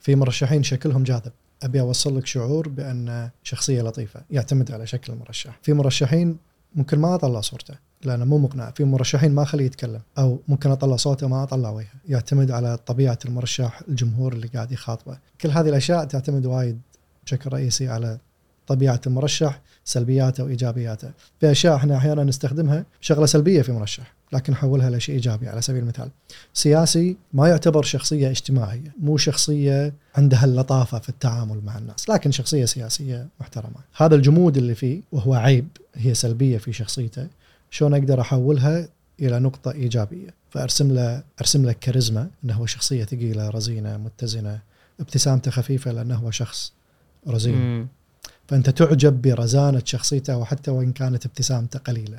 في مرشحين شكلهم جاذب. أبي أوصل لك شعور بأن شخصية لطيفة يعتمد على شكل المرشح. في مرشحين ممكن ما أطلع صورته لأنه مو مقنع. في مرشحين ما أخليه يتكلم أو ممكن أطلع صوته ما أطلع وجهه. يعتمد على طبيعة المرشح الجمهور اللي قاعد يخاطبه. كل هذه الأشياء تعتمد وايد بشكل رئيسي على طبيعة المرشح سلبياته وإيجابياته. في أشياء إحنا أحيانا نستخدمها شغلة سلبية في مرشح. لكن نحولها لشيء إيجابي على سبيل المثال. سياسي ما يعتبر شخصية اجتماعية مو شخصية عندها اللطافة في التعامل مع الناس لكن شخصية سياسية محترمة. هذا الجمود اللي فيه وهو عيب هي سلبية في شخصيته شلون أقدر أحولها إلى نقطة إيجابية؟ فأرسم له أرسم له كاريزما إنه هو شخصية ثقيلة رزينة متزنة ابتسامته خفيفة لأنه هو شخص رزين. مم. فأنت تعجب برزانة شخصيته وحتى وإن كانت ابتسامته قليلة.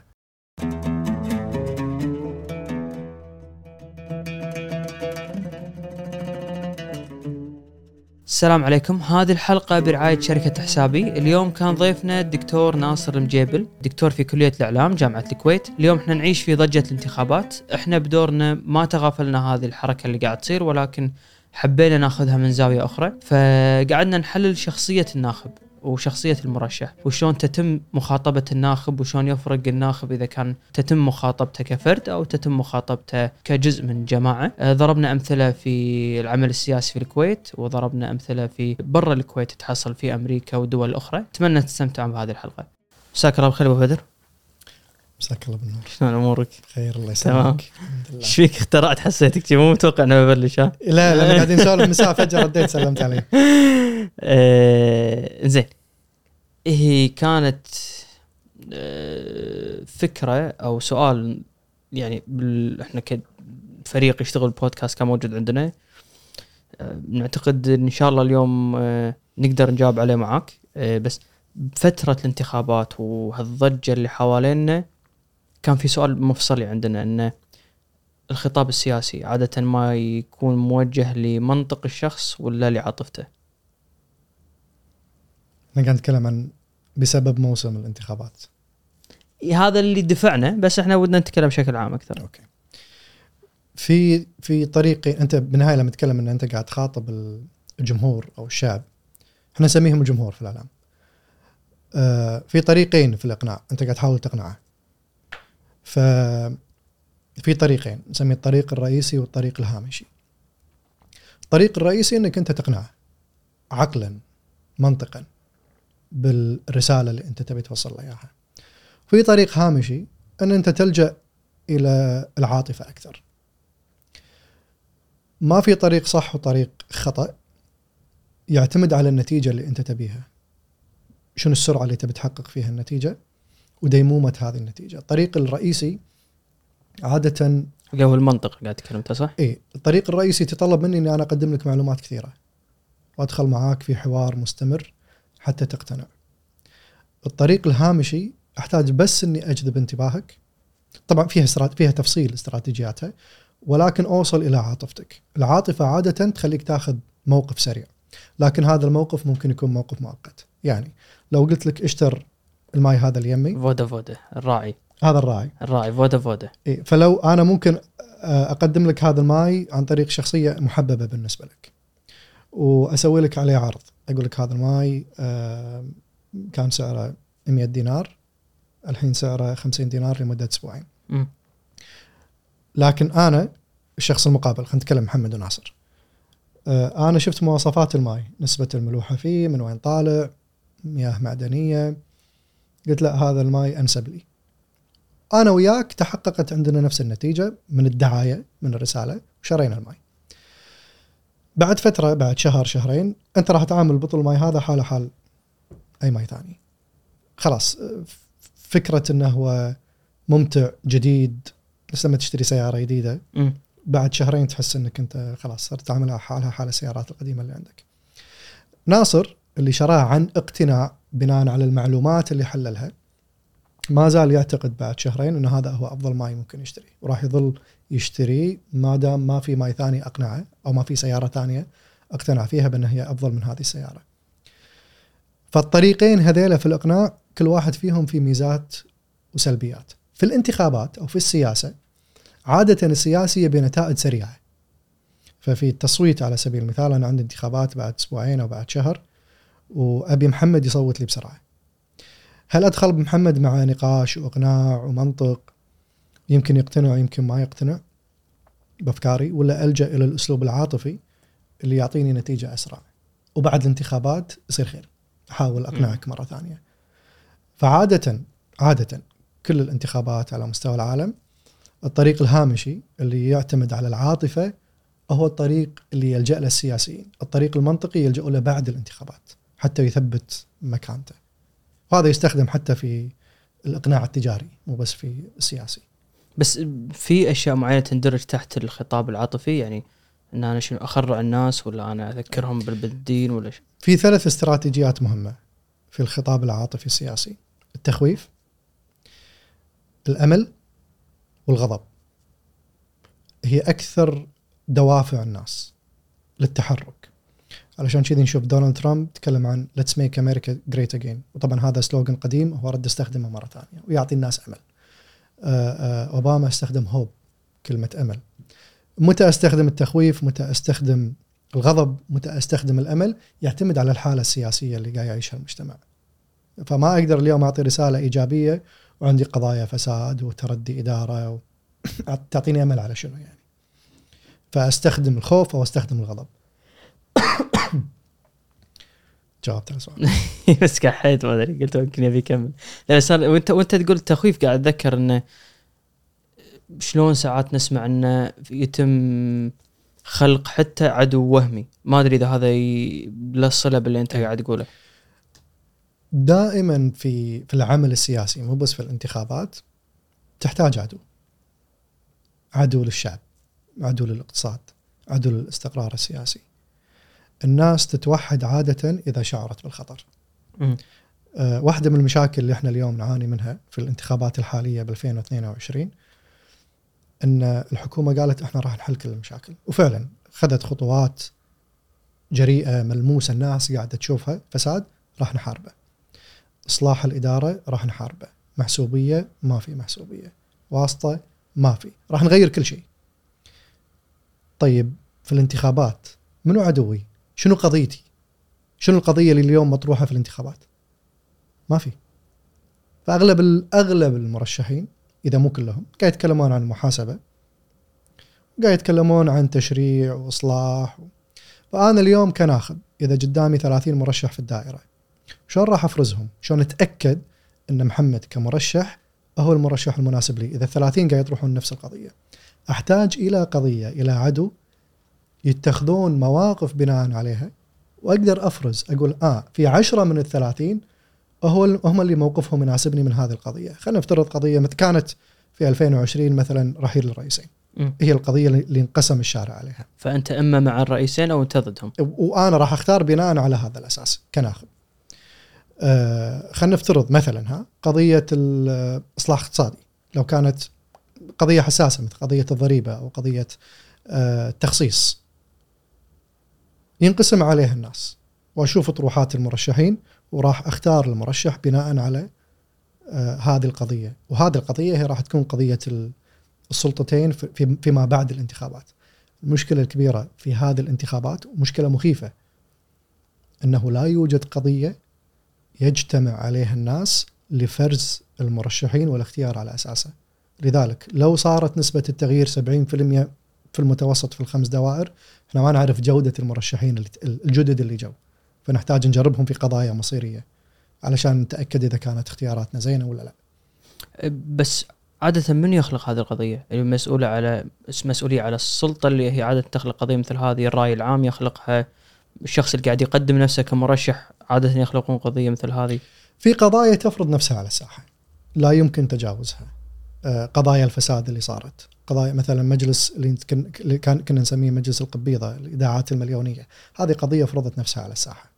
السلام عليكم. هذه الحلقة برعاية شركة حسابي. اليوم كان ضيفنا الدكتور ناصر المجيبل دكتور في كلية الإعلام جامعة الكويت. اليوم إحنا نعيش في ضجة الانتخابات. إحنا بدورنا ما تغافلنا هذه الحركة اللي قاعد تصير ولكن حبينا ناخذها من زاوية أخرى. فقعدنا نحلل شخصية الناخب. وشخصية المرشح وشلون تتم مخاطبة الناخب وشلون يفرق الناخب إذا كان تتم مخاطبته كفرد أو تتم مخاطبته كجزء من جماعة. آه، ضربنا أمثلة في العمل السياسي في الكويت وضربنا أمثلة في برا الكويت تحصل في أمريكا والدول الأخرى أتمنى تستمتعون بهذه الحلقة. مساك الله بالخير أبو بدر. مساك الله بالنور. شلون أمورك؟ خير الله تمام. يسلمك الحمد لله. إيش فيك؟ اخترعت حسيتك مو متوقع إنه ببلش ها؟ لا لا قاعدين نسولف من ساعه فجاه رديت سلمت عليه. آه، زين هي كانت آه، فكرة أو سؤال يعني بال- إحنا كفريق يشتغل بودكاست كان موجود عندنا. آه، نعتقد إن شاء الله اليوم آه، نقدر نجاوب عليه معاك. آه، بس بفتره الانتخابات وهالضجة اللي حوالينا كان في سؤال مفصلي عندنا انه الخطاب السياسي عادة ما يكون موجه لمنطق الشخص ولا لعاطفته؟ إحنا قاعد نتكلم عن بسبب موسم الانتخابات. هذا اللي دفعنا بس إحنا ودنا نتكلم بشكل عام أكثر. أوكي. في في طريقين أنت بالنهاية لما تتكلم إن أنت قاعد تخاطب الجمهور أو الشعب إحنا نسميهم الجمهور في الإعلام. آه في طريقين في الإقناع أنت قاعد تحاول تقنعه. ف في طريقين نسميه الطريق الرئيسي والطريق الهامشي. الطريق الرئيسي إنك أنت تقنعه عقلا منطقا بالرسالة اللي أنت تبي توصل له إياها. في طريق هامشي إن أنت تلجأ إلى العاطفة أكثر. ما في طريق صح وطريق خطأ يعتمد على النتيجة اللي أنت تبيها. شنو السرعة اللي تبي تحقق فيها النتيجة؟ وديمومة هذه النتيجة. الطريق الرئيسي عادة اللي هو المنطق قاعد تتكلم انت صح؟ اي الطريق الرئيسي يتطلب مني إني أنا أقدم لك معلومات كثيرة وأدخل معاك في حوار مستمر حتى تقتنع. الطريق الهامشي أحتاج بس إني أجذب انتباهك. طبعا فيها استرات... فيها تفصيل استراتيجياتها ولكن أوصل إلى عاطفتك. العاطفة عادة تخليك تاخذ موقف سريع لكن هذا الموقف ممكن يكون موقف مؤقت. يعني لو قلت لك اشتر الماي هذا اليمي فودا فودا الراعي. هذا الراعي. الراعي فودا فودا إيه فلو أنا ممكن آه، أقدم لك هذا الماي عن طريق شخصية محببة بالنسبة لك وأسوي لك عليه عرض. أقول لك هذا الماي آه، كان سعره 100 دينار الحين سعره 50 دينار لمدة أسبوعين. لكن أنا الشخص المقابل خلينا نتكلم محمد وناصر. آه، أنا شفت مواصفات الماي نسبة الملوحة فيه من وين طالع مياه معدنية. قلت لا هذا الماي أنسب لي أنا وياك تحققت عندنا نفس النتيجة من الدعاية من الرسالة وشرينا الماي بعد فترة بعد شهر شهرين أنت راح تعامل بطل الماي هذا حاله حال أي ماي ثاني خلاص فكرة إنه هو ممتع جديد نفس لما تشتري سيارة جديدة. بعد شهرين تحس إنك أنت خلاص صرت تعاملها حالها حال السيارات القديمة اللي عندك. ناصر اللي شراه عن اقتناع بناء على المعلومات اللي حللها ما زال يعتقد بعد شهرين إن هذا هو أفضل ماي ممكن يشتري وراح يظل يشتري ما دام ما في ماي ثاني أقنعه أو ما في سيارة ثانية أقتنع فيها بان هي أفضل من هذه السيارة. فالطريقين هذيلا في الإقناع كل واحد فيهم في ميزات وسلبيات. في الانتخابات أو في السياسة عادة السياسي يبي نتائج سريعة. ففي التصويت على سبيل المثال أنا عندي انتخابات بعد أسبوعين أو بعد شهر وأبي محمد يصوت لي بسرعة. هل أدخل بمحمد مع نقاش وإقناع ومنطق؟ يمكن يقتنع يمكن ما يقتنع بأفكاري ولا ألجأ إلى الأسلوب العاطفي اللي يعطيني نتيجة أسرع؟ وبعد الانتخابات يصير خير. أحاول أقنعك مرة ثانية. فعادة عادة كل الانتخابات على مستوى العالم الطريق الهامشي اللي يعتمد على العاطفة هو الطريق اللي يلجأ له السياسيين، الطريق المنطقي يلجأ له بعد الانتخابات. حتى يثبت مكانته. وهذا يستخدم حتى في الإقناع التجاري مو بس في السياسي. بس في أشياء معينة تندرج تحت الخطاب العاطفي يعني إن أنا شنو اخرع الناس ولا أنا أذكرهم بال- بالدين ولا شيء في ثلاث استراتيجيات مهمة في الخطاب العاطفي السياسي. التخويف الأمل والغضب. هي أكثر دوافع الناس للتحرك. علشان كذي نشوف دونالد ترامب تكلم عن let's make America great again وطبعا هذا slogan قديم هو رد استخدمه مرة ثانية ويعطي الناس أمل. آه، آه، أوباما استخدم hope كلمة أمل. متى أستخدم التخويف؟ متى أستخدم الغضب؟ متى أستخدم الأمل؟ يعتمد على الحالة السياسية اللي قاعد يعيشها المجتمع. فما أقدر اليوم أعطي رسالة إيجابية وعندي قضايا فساد وتردي إدارة و... تعطيني أمل على شنو يعني. فأستخدم الخوف أو أستخدم الغضب. جاوبت على السؤال. بس كحيت ما أدري قلت يمكن يبي يكمل. لا بس وأنت وأنت تقول التخويف قاعد أتذكر إنه شلون ساعات نسمع إنه يتم خلق حتى عدو وهمي. ما أدري إذا هذا له صلة باللي أنت قاعد تقوله. دائما في في العمل السياسي مو بس في الانتخابات تحتاج عدو. عدو للشعب عدو للاقتصاد عدو للاستقرار السياسي. الناس تتوحد عادة إذا شعرت بالخطر. أه واحدة من المشاكل اللي إحنا اليوم نعاني منها في الانتخابات الحالية ب 2022 إن الحكومة قالت إحنا راح نحل كل المشاكل. وفعلا خذت خطوات جريئة ملموسة الناس قاعدة تشوفها فساد راح نحاربه. إصلاح الإدارة راح نحاربه. محسوبية ما في محسوبية. واسطة ما في. راح نغير كل شيء. طيب في الانتخابات منو عدوي؟ شنو قضيتي شنو القضية اللي اليوم مطروحة في الانتخابات ما في فأغلب أغلب المرشحين إذا مو كلهم قاعد يتكلمون عن محاسبة قاعد يتكلمون عن تشريع وإصلاح فأنا اليوم كناخب إذا قدامي 30 مرشح في الدائرة شلون راح أفرزهم؟ شلون أتأكد أن محمد كمرشح هو المرشح المناسب لي؟ إذا 30 قاعد يطرحون نفس القضية. أحتاج إلى قضية إلى عدو يتخذون مواقف بناء عليها وأقدر أفرز أقول آه في عشرة من الثلاثين هو هم اللي موقفهم يناسبني من هذه القضية، خلينا نفترض قضية كانت في 2020 مثلا رحيل الرئيسين. مم. هي القضية اللي انقسم الشارع عليها. فأنت أما مع الرئيسين أو أنت ضدهم وأنا راح أختار بناء على هذا الأساس كناخب. آه خلينا نفترض مثلا ها قضية الاصلاح الاقتصادي لو كانت قضية حساسة مثل قضية الضريبة أو قضية آه التخصيص ينقسم عليها الناس. وأشوف طروحات المرشحين وراح أختار المرشح بناء على آه هذه القضية. وهذه القضية هي راح تكون قضية ال- السلطتين في- فيما بعد الانتخابات. المشكلة الكبيرة في هذه الانتخابات ومشكله مخيفة. إنه لا يوجد قضية يجتمع عليها الناس لفرز المرشحين والاختيار على أساسه. لذلك لو صارت نسبة التغيير 70% في المتوسط في الخمس دوائر إحنا ما نعرف جودة المرشحين اللي- الجدد اللي جو. فنحتاج نجربهم في قضايا مصيرية علشان نتأكد إذا كانت اختياراتنا زينة ولا لا. بس عادة من يخلق هذه القضية؟ المسؤولة على مسؤولية على السلطة اللي هي عادة تخلق قضية مثل هذه، الرأي العام يخلقها، الشخص اللي قاعد يقدم نفسه كمرشح عادة يخلقون قضية مثل هذه. في قضايا تفرض نفسها على الساحة لا يمكن تجاوزها آه، قضايا الفساد اللي صارت قضايا مثلا مجلس اللي كان كنا نسميه مجلس القبيضة الإذاعات المليونية. هذه قضية فرضت نفسها على الساحة.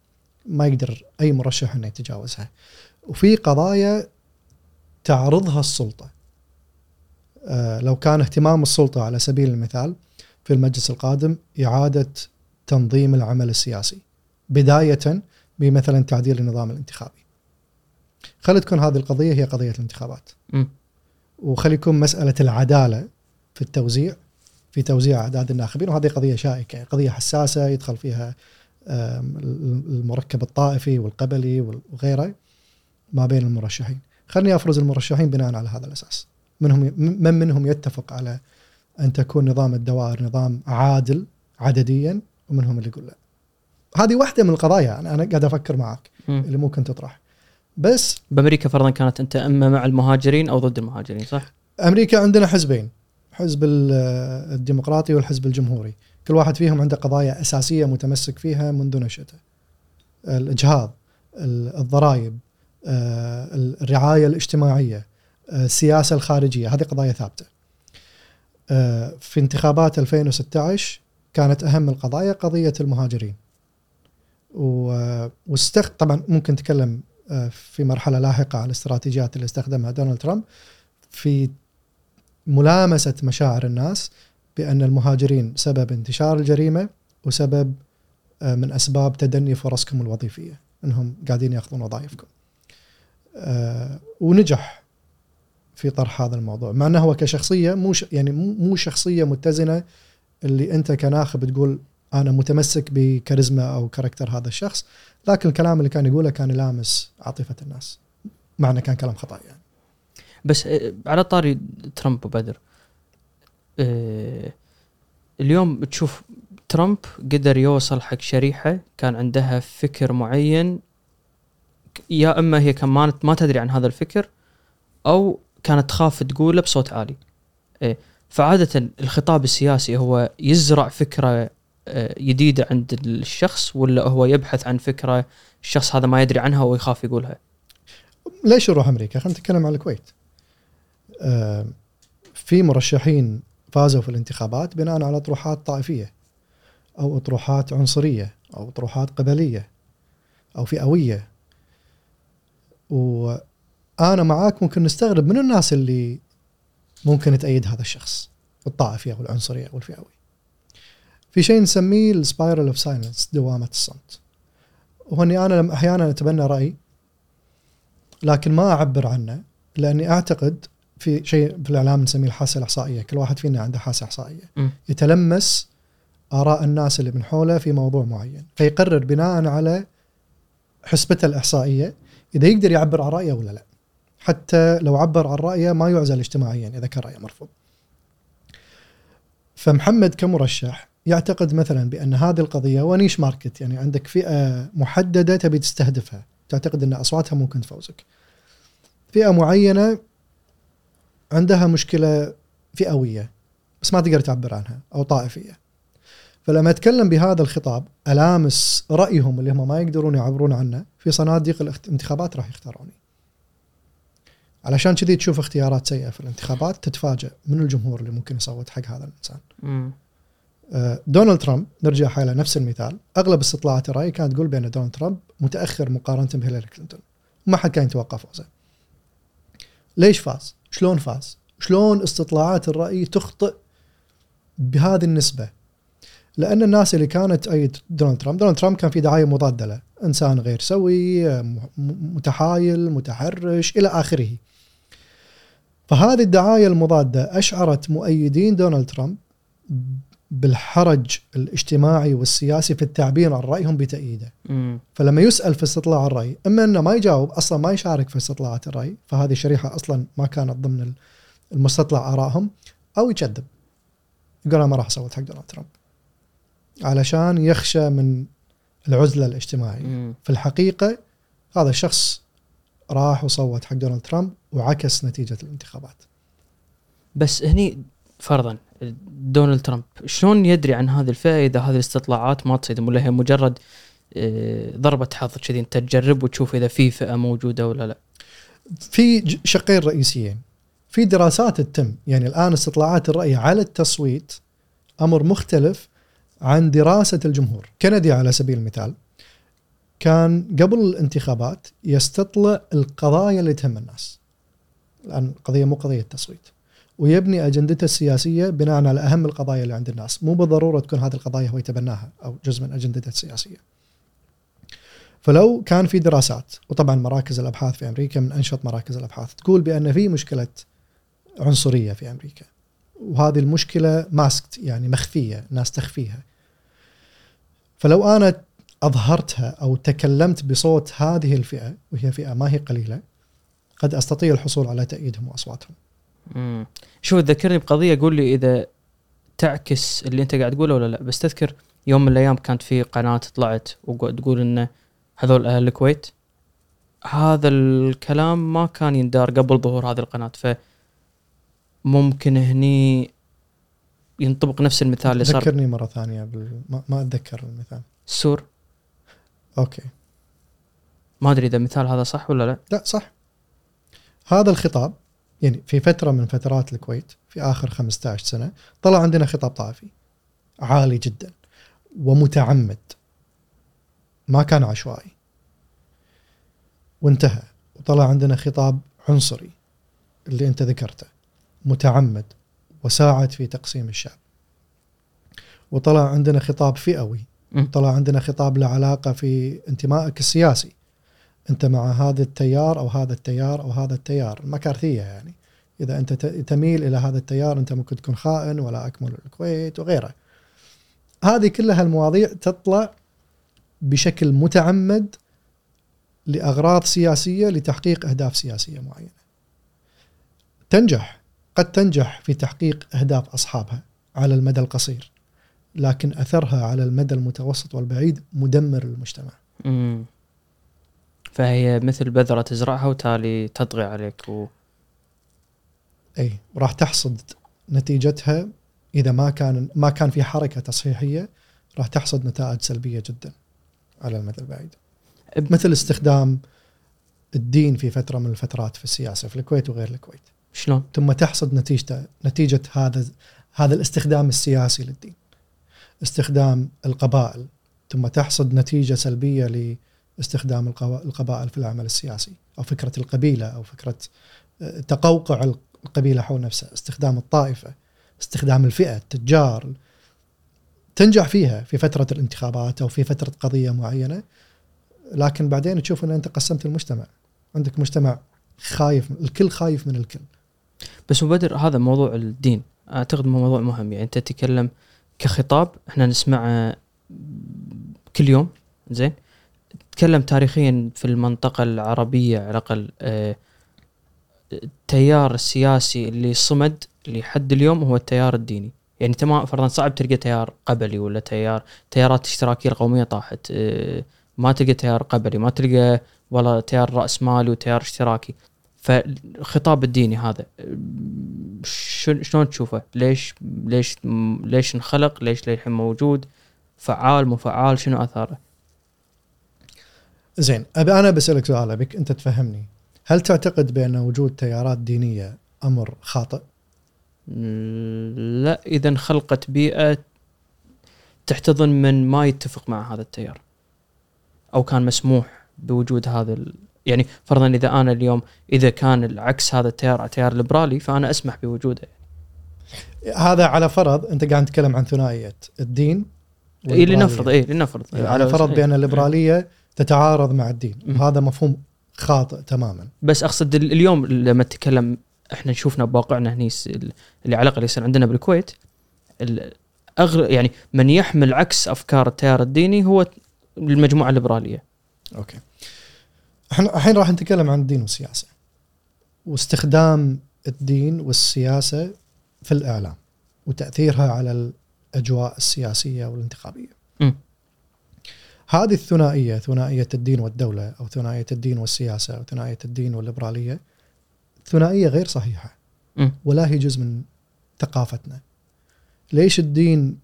ما يقدر أي مرشح إنه يتجاوزها. وفي قضايا تعرضها السلطة. آه، لو كان اهتمام السلطة على سبيل المثال في المجلس القادم إعادة تنظيم العمل السياسي. بداية بمثلا تعديل النظام الانتخابي. خلي تكون هذه القضية هي قضية الانتخابات. مم. وخلي يكون مسألة العدالة. في التوزيع في توزيع أعداد الناخبين وهذه قضية شائكة قضية حساسة يدخل فيها المركب الطائفي والقبلي وغيره ما بين المرشحين. خلني أفرز المرشحين بناء على هذا الأساس. منهم من منهم يتفق على أن تكون نظام الدوائر نظام عادل عدديا ومنهم اللي يقول لا. هذه واحدة من القضايا أنا أنا قاعد أفكر معك مم. اللي ممكن تطرح. بس بأمريكا فرضا كانت أنت أما مع المهاجرين أو ضد المهاجرين صح؟ أمريكا عندنا حزبين. حزب ال- الديمقراطي والحزب الجمهوري. كل واحد فيهم عنده قضايا أساسية متمسك فيها منذ نشأته. الإجهاض ال- الضرائب آه، الرعاية الاجتماعية آه، السياسة الخارجية هذه قضايا ثابتة. آه، في انتخابات 2016 كانت أهم القضايا قضية المهاجرين. واستخ طبعا ممكن نتكلم في مرحلة لاحقة عن الاستراتيجيات اللي استخدمها دونالد ترامب. في ملامسة مشاعر الناس بأن المهاجرين سبب انتشار الجريمة وسبب آه، من أسباب تدني فرصكم الوظيفية إنهم قاعدين يأخذون وظائفكم. آه، ونجح في طرح هذا الموضوع مع إنه هو كشخصية مو يعني مو شخصية متزنة اللي أنت كناخب تقول أنا متمسك بكاريزما أو كاركتر هذا الشخص لكن الكلام اللي كان يقوله كان يلامس عاطفة الناس مع انه كان كلام خطأ يعني. بس آه، على طاري ترامب وبدر آه، اليوم تشوف ترامب قدر يوصل حق شريحة كان عندها فكر معين يا إما هي كان ما تدري عن هذا الفكر أو كانت تخاف تقوله بصوت عالي إيه فعادة الخطاب السياسي هو يزرع فكرة آه، جديده عند الشخص ولا هو يبحث عن فكرة الشخص هذا ما يدري عنها ويخاف يقولها ليش نروح أمريكا؟ خلينا نتكلم عن الكويت. آه، في مرشحين فازوا في الانتخابات بناء على أطروحات طائفية أو أطروحات عنصرية أو أطروحات قبلية أو فئوية. وأنا معاك ممكن نستغرب من الناس اللي ممكن تأيد هذا الشخص الطائفي أو العنصري أو الفئوي. في شيء نسميه ال spiral of silence دوامة الصمت. وهني أنا أحيانا أتبنى رأي لكن ما أعبر عنه لأني أعتقد في شيء في الإعلام نسميه الحاسة الإحصائية، كل واحد فينا عنده حاسة إحصائية م. يتلمس آراء الناس اللي من حوله في موضوع معين، فيقرر بناء على حسبته الإحصائية إذا يقدر يعبر عن رأيه ولا لا. حتى لو عبر عن رأيه ما يعزل اجتماعيا إذا كان رأيه مرفوض. فمحمد كمرشح يعتقد مثلا بأن هذه القضية ونيش ماركت يعني عندك فئة محددة تبي تستهدفها، تعتقد أن أصواتها ممكن تفوزك. فئة معينة عندها مشكلة فئوية بس ما تقدر تعبر عنها أو طائفية. فلما أتكلم بهذا الخطاب ألامس رأيهم اللي هم ما يقدرون يعبرون عنه في صناديق الانتخابات راح يختاروني. علشان كذي تشوف اختيارات سيئة في الانتخابات تتفاجئ من الجمهور اللي ممكن يصوت حق هذا الإنسان. آه، دونالد ترامب نرجع حيله نفس المثال أغلب استطلاعات الرأي كانت تقول بأن دونالد ترامب متأخر مقارنة بهيلاري كلينتون ما حد كان يتوقع فوزه ليش فاز؟ شلون فاز؟ شلون استطلاعات الرأي تخطئ بهذه النسبة؟ لأن الناس اللي كانت تأيد دونالد ترامب. دونالد ترامب كان في دعاية مضاده له إنسان غير سوي متحايل متحرش إلى آخره. فهذه الدعاية المضادة أشعرت مؤيدين دونالد ترامب بالحرج الاجتماعي والسياسي في التعبير عن رأيهم بتأييده. فلما يسأل في استطلاع الرأي إما أنه ما يجاوب أصلا ما يشارك في استطلاعات الرأي فهذه شريحة أصلا ما كانت ضمن المستطلع آرائهم أو يكذب يقول أنا ما راح أصوت حق دونالد ترامب. علشان يخشى من العزلة الاجتماعية. مم. في الحقيقة هذا الشخص راح وصوت حق دونالد ترامب وعكس نتيجة الانتخابات. بس هني فرضا دونالد ترامب. شلون يدري عن هذه الفئة إذا هذه الاستطلاعات ما تصيدم ولا هي مجرد آه، ضربة حظ كذي. أنت تجرب وتشوف إذا في فئة موجودة ولا لا. في شقين رئيسيين. في دراسات تتم. يعني الآن استطلاعات الرأي على التصويت أمر مختلف عن دراسة الجمهور. كندي على سبيل المثال كان قبل الانتخابات يستطلع القضايا اللي تهم الناس. الآن القضية مو قضية تصويت. ويبني أجندته السياسية بناء على أهم القضايا اللي عند الناس. مو بالضرورة تكون هذه القضايا هو يتبناها أو جزء من أجندته السياسية. فلو كان في دراسات وطبعا مراكز الأبحاث في أمريكا من أنشط مراكز الأبحاث تقول بأن في مشكلة عنصرية في أمريكا. وهذه المشكلة ماسكت يعني مخفية الناس تخفيها. فلو أنا أظهرتها أو تكلمت بصوت هذه الفئة وهي فئة ما هي قليلة قد أستطيع الحصول على تأييدهم وأصواتهم. امم شوف تذكرني بقضية قول لي إذا تعكس اللي أنت قاعد تقوله ولا لا. بس تذكر يوم من الأيام كانت في قناة طلعت وتقول انه هذول أهل الكويت هذا الكلام ما كان يندار قبل ظهور هذه القناة. ف ممكن هني ينطبق نفس المثال اللي صار. ذكرني مرة ثانية بال... ما, ما أتذكر المثال. السور أوكي. ما أدري إذا المثال هذا صح ولا لا. لا صح. هذا الخطاب يعني في فترة من فترات الكويت في آخر 15 سنة طلع عندنا خطاب طائفي عالي جدا ومتعمد. ما كان عشوائي. وانتهى. وطلع عندنا خطاب عنصري اللي أنت ذكرته متعمد وساعد في تقسيم الشعب. وطلع عندنا خطاب فئوي. طلع عندنا خطاب له علاقه في انتمائك السياسي. أنت مع هذا التيار أو هذا التيار أو هذا التيار. المكارثية يعني. إذا أنت تميل إلى هذا التيار أنت ممكن تكون خائن ولا أكمل الكويت وغيره. هذه كلها المواضيع تطلع بشكل متعمد لأغراض سياسية لتحقيق أهداف سياسية معينة. تنجح. قد تنجح في تحقيق أهداف أصحابها على المدى القصير لكن أثرها على المدى المتوسط والبعيد مدمر للمجتمع. فهي مثل بذرة تزرعها وتالي تطغي عليك و... إي وراح تحصد نتيجتها إذا ما كان ما كان في حركة تصحيحية راح تحصد نتائج سلبية جدا على المدى البعيد. مثل استخدام الدين في فترة من الفترات في السياسة في الكويت وغير الكويت. شلون؟ ثم تحصد نتيجته نتيجة هذا هذا الاستخدام السياسي للدين. استخدام القبائل ثم تحصد نتيجة سلبية لاستخدام القوا- القبائل في العمل السياسي أو فكرة القبيلة أو فكرة آه، تقوقع القبيلة حول نفسها استخدام الطائفة استخدام الفئة التجار. تنجح فيها في فترة الانتخابات أو في فترة قضية معينة لكن بعدين تشوف إن أنت قسمت المجتمع. عندك مجتمع خايف الكل خايف من الكل. بس بدر هذا موضوع الدين. أعتقد موضوع مهم. يعني أنت تتكلم كخطاب إحنا نسمعه كل يوم زين؟ تكلم تاريخيا في المنطقة العربية على الأقل آه، التيار السياسي اللي صمد لحد اليوم هو التيار الديني يعني تمام فرضا صعب تلقى تيار قبلي ولا تيار تيارات اشتراكية القومية طاحت آه، ما تلقى تيار قبلي ما تلقى ولا تيار رأس مالي وتيار اشتراكي فالخطاب الديني هذا شلون تشوفه؟ ليش ليش ليش انخلق؟ ليش للحين موجود؟ فعال مو فعال شنو آثاره؟ زين أبي أنا بسالك سؤال أبيك أنت تفهمني هل تعتقد بأن وجود تيارات دينية أمر خاطئ؟ لا إذا انخلقت بيئة تحتضن من ما يتفق مع هذا التيار أو كان مسموح بوجود هذا ال... يعني فرضا إذا أنا اليوم إذا كان العكس هذا التيار تيار ليبرالي فأنا أسمح بوجوده هذا على فرض أنت قاعد تتكلم عن ثنائية الدين اي. لنفرض اي لنفرض يعني على فرض إيه. بأن الليبرالية تتعارض مع الدين. وهذا مفهوم خاطئ تماما بس أقصد ال- اليوم لما نتكلم إحنا شوفنا بواقعنا هني س- ال- اللي يصير عندنا بالكويت ال- أغل يعني من يحمل عكس أفكار التيار الديني هو المجموعة الليبرالية. أوكي إحنا الحين راح نتكلم عن الدين والسياسة واستخدام الدين والسياسة في الإعلام وتأثيرها على الأجواء السياسية والانتخابية. مم. هذه الثنائية ثنائية الدين والدولة أو ثنائية الدين والسياسة أو ثنائية الدين والليبرالية ثنائية غير صحيحة. ولا هي جزء من ثقافتنا. ليش الدين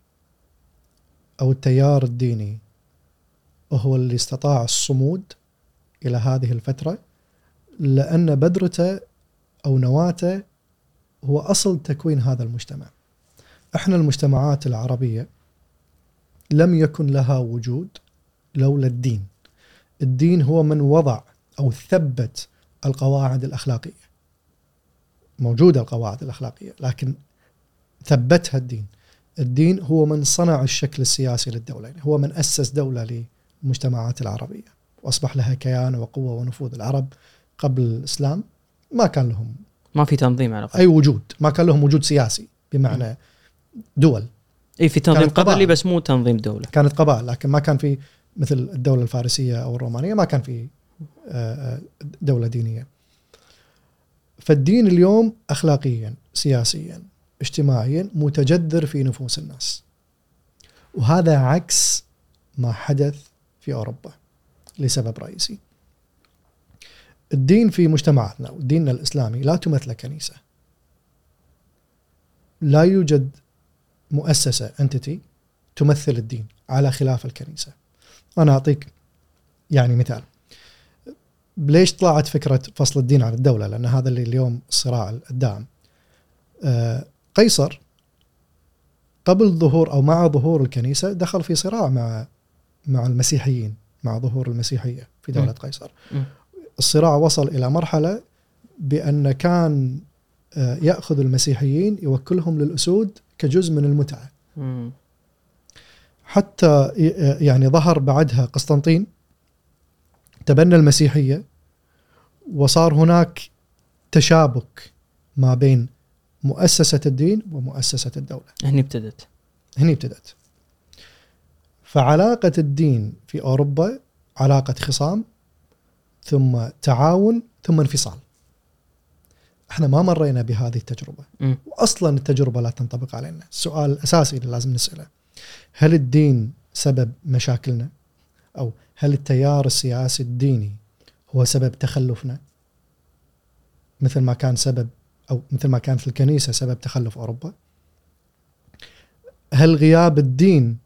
أو التيار الديني هو اللي استطاع الصمود إلى هذه الفترة لأن بذرته أو نواته هو أصل تكوين هذا المجتمع. إحنا المجتمعات العربية لم يكن لها وجود لولا الدين. الدين هو من وضع أو ثبت القواعد الأخلاقية. موجودة القواعد الأخلاقية لكن ثبتها الدين. الدين هو من صنع الشكل السياسي للدوله، يعني هو من أسس دولة للمجتمعات العربية وأصبح لها كيان وقوة ونفوذ العرب قبل الإسلام ما كان لهم ما في تنظيم على. أي وجود، ما كان لهم وجود سياسي. بمعنى دول اي في تنظيم. قبلي بس مو تنظيم دولة كانت قبائل لكن ما كان في مثل الدولة الفارسية أو الرومانية ما كان في آه، آه، دولة دينية. فالدين اليوم اخلاقيا سياسيا اجتماعيا متجذر في نفوس الناس. وهذا عكس ما حدث في أوروبا لسبب رئيسي. الدين في مجتمعاتنا وديننا الإسلامي لا تمثل كنيسة. لا يوجد مؤسسة انتيتي تمثل الدين على خلاف الكنيسة. أنا أعطيك يعني مثال ليش طلعت فكرة فصل الدين عن الدولة لأن هذا اللي اليوم الصراع الدائم آه، قيصر قبل ظهور أو مع ظهور الكنيسة دخل في صراع مع مع المسيحيين مع ظهور المسيحية في دولة م. قيصر م. الصراع وصل إلى مرحلة بأن كان آه، يأخذ المسيحيين يوكلهم للأسود كجزء من المتعة مم. حتى يعني ظهر بعدها قسطنطين تبنى المسيحية وصار هناك تشابك ما بين مؤسسة الدين ومؤسسة الدولة. هني ابتدت. هني ابتدت. فعلاقة الدين في أوروبا علاقة خصام ثم تعاون ثم انفصال. إحنا ما مرينا بهذه التجربة. مم. واصلا التجربة لا تنطبق علينا. السؤال الاساسي اللي لازم نسأله. هل الدين سبب مشاكلنا؟ أو هل التيار السياسي الديني هو سبب تخلفنا؟ مثل ما كان سبب أو مثل ما كانت الكنيسة سبب تخلف أوروبا. هل غياب الدين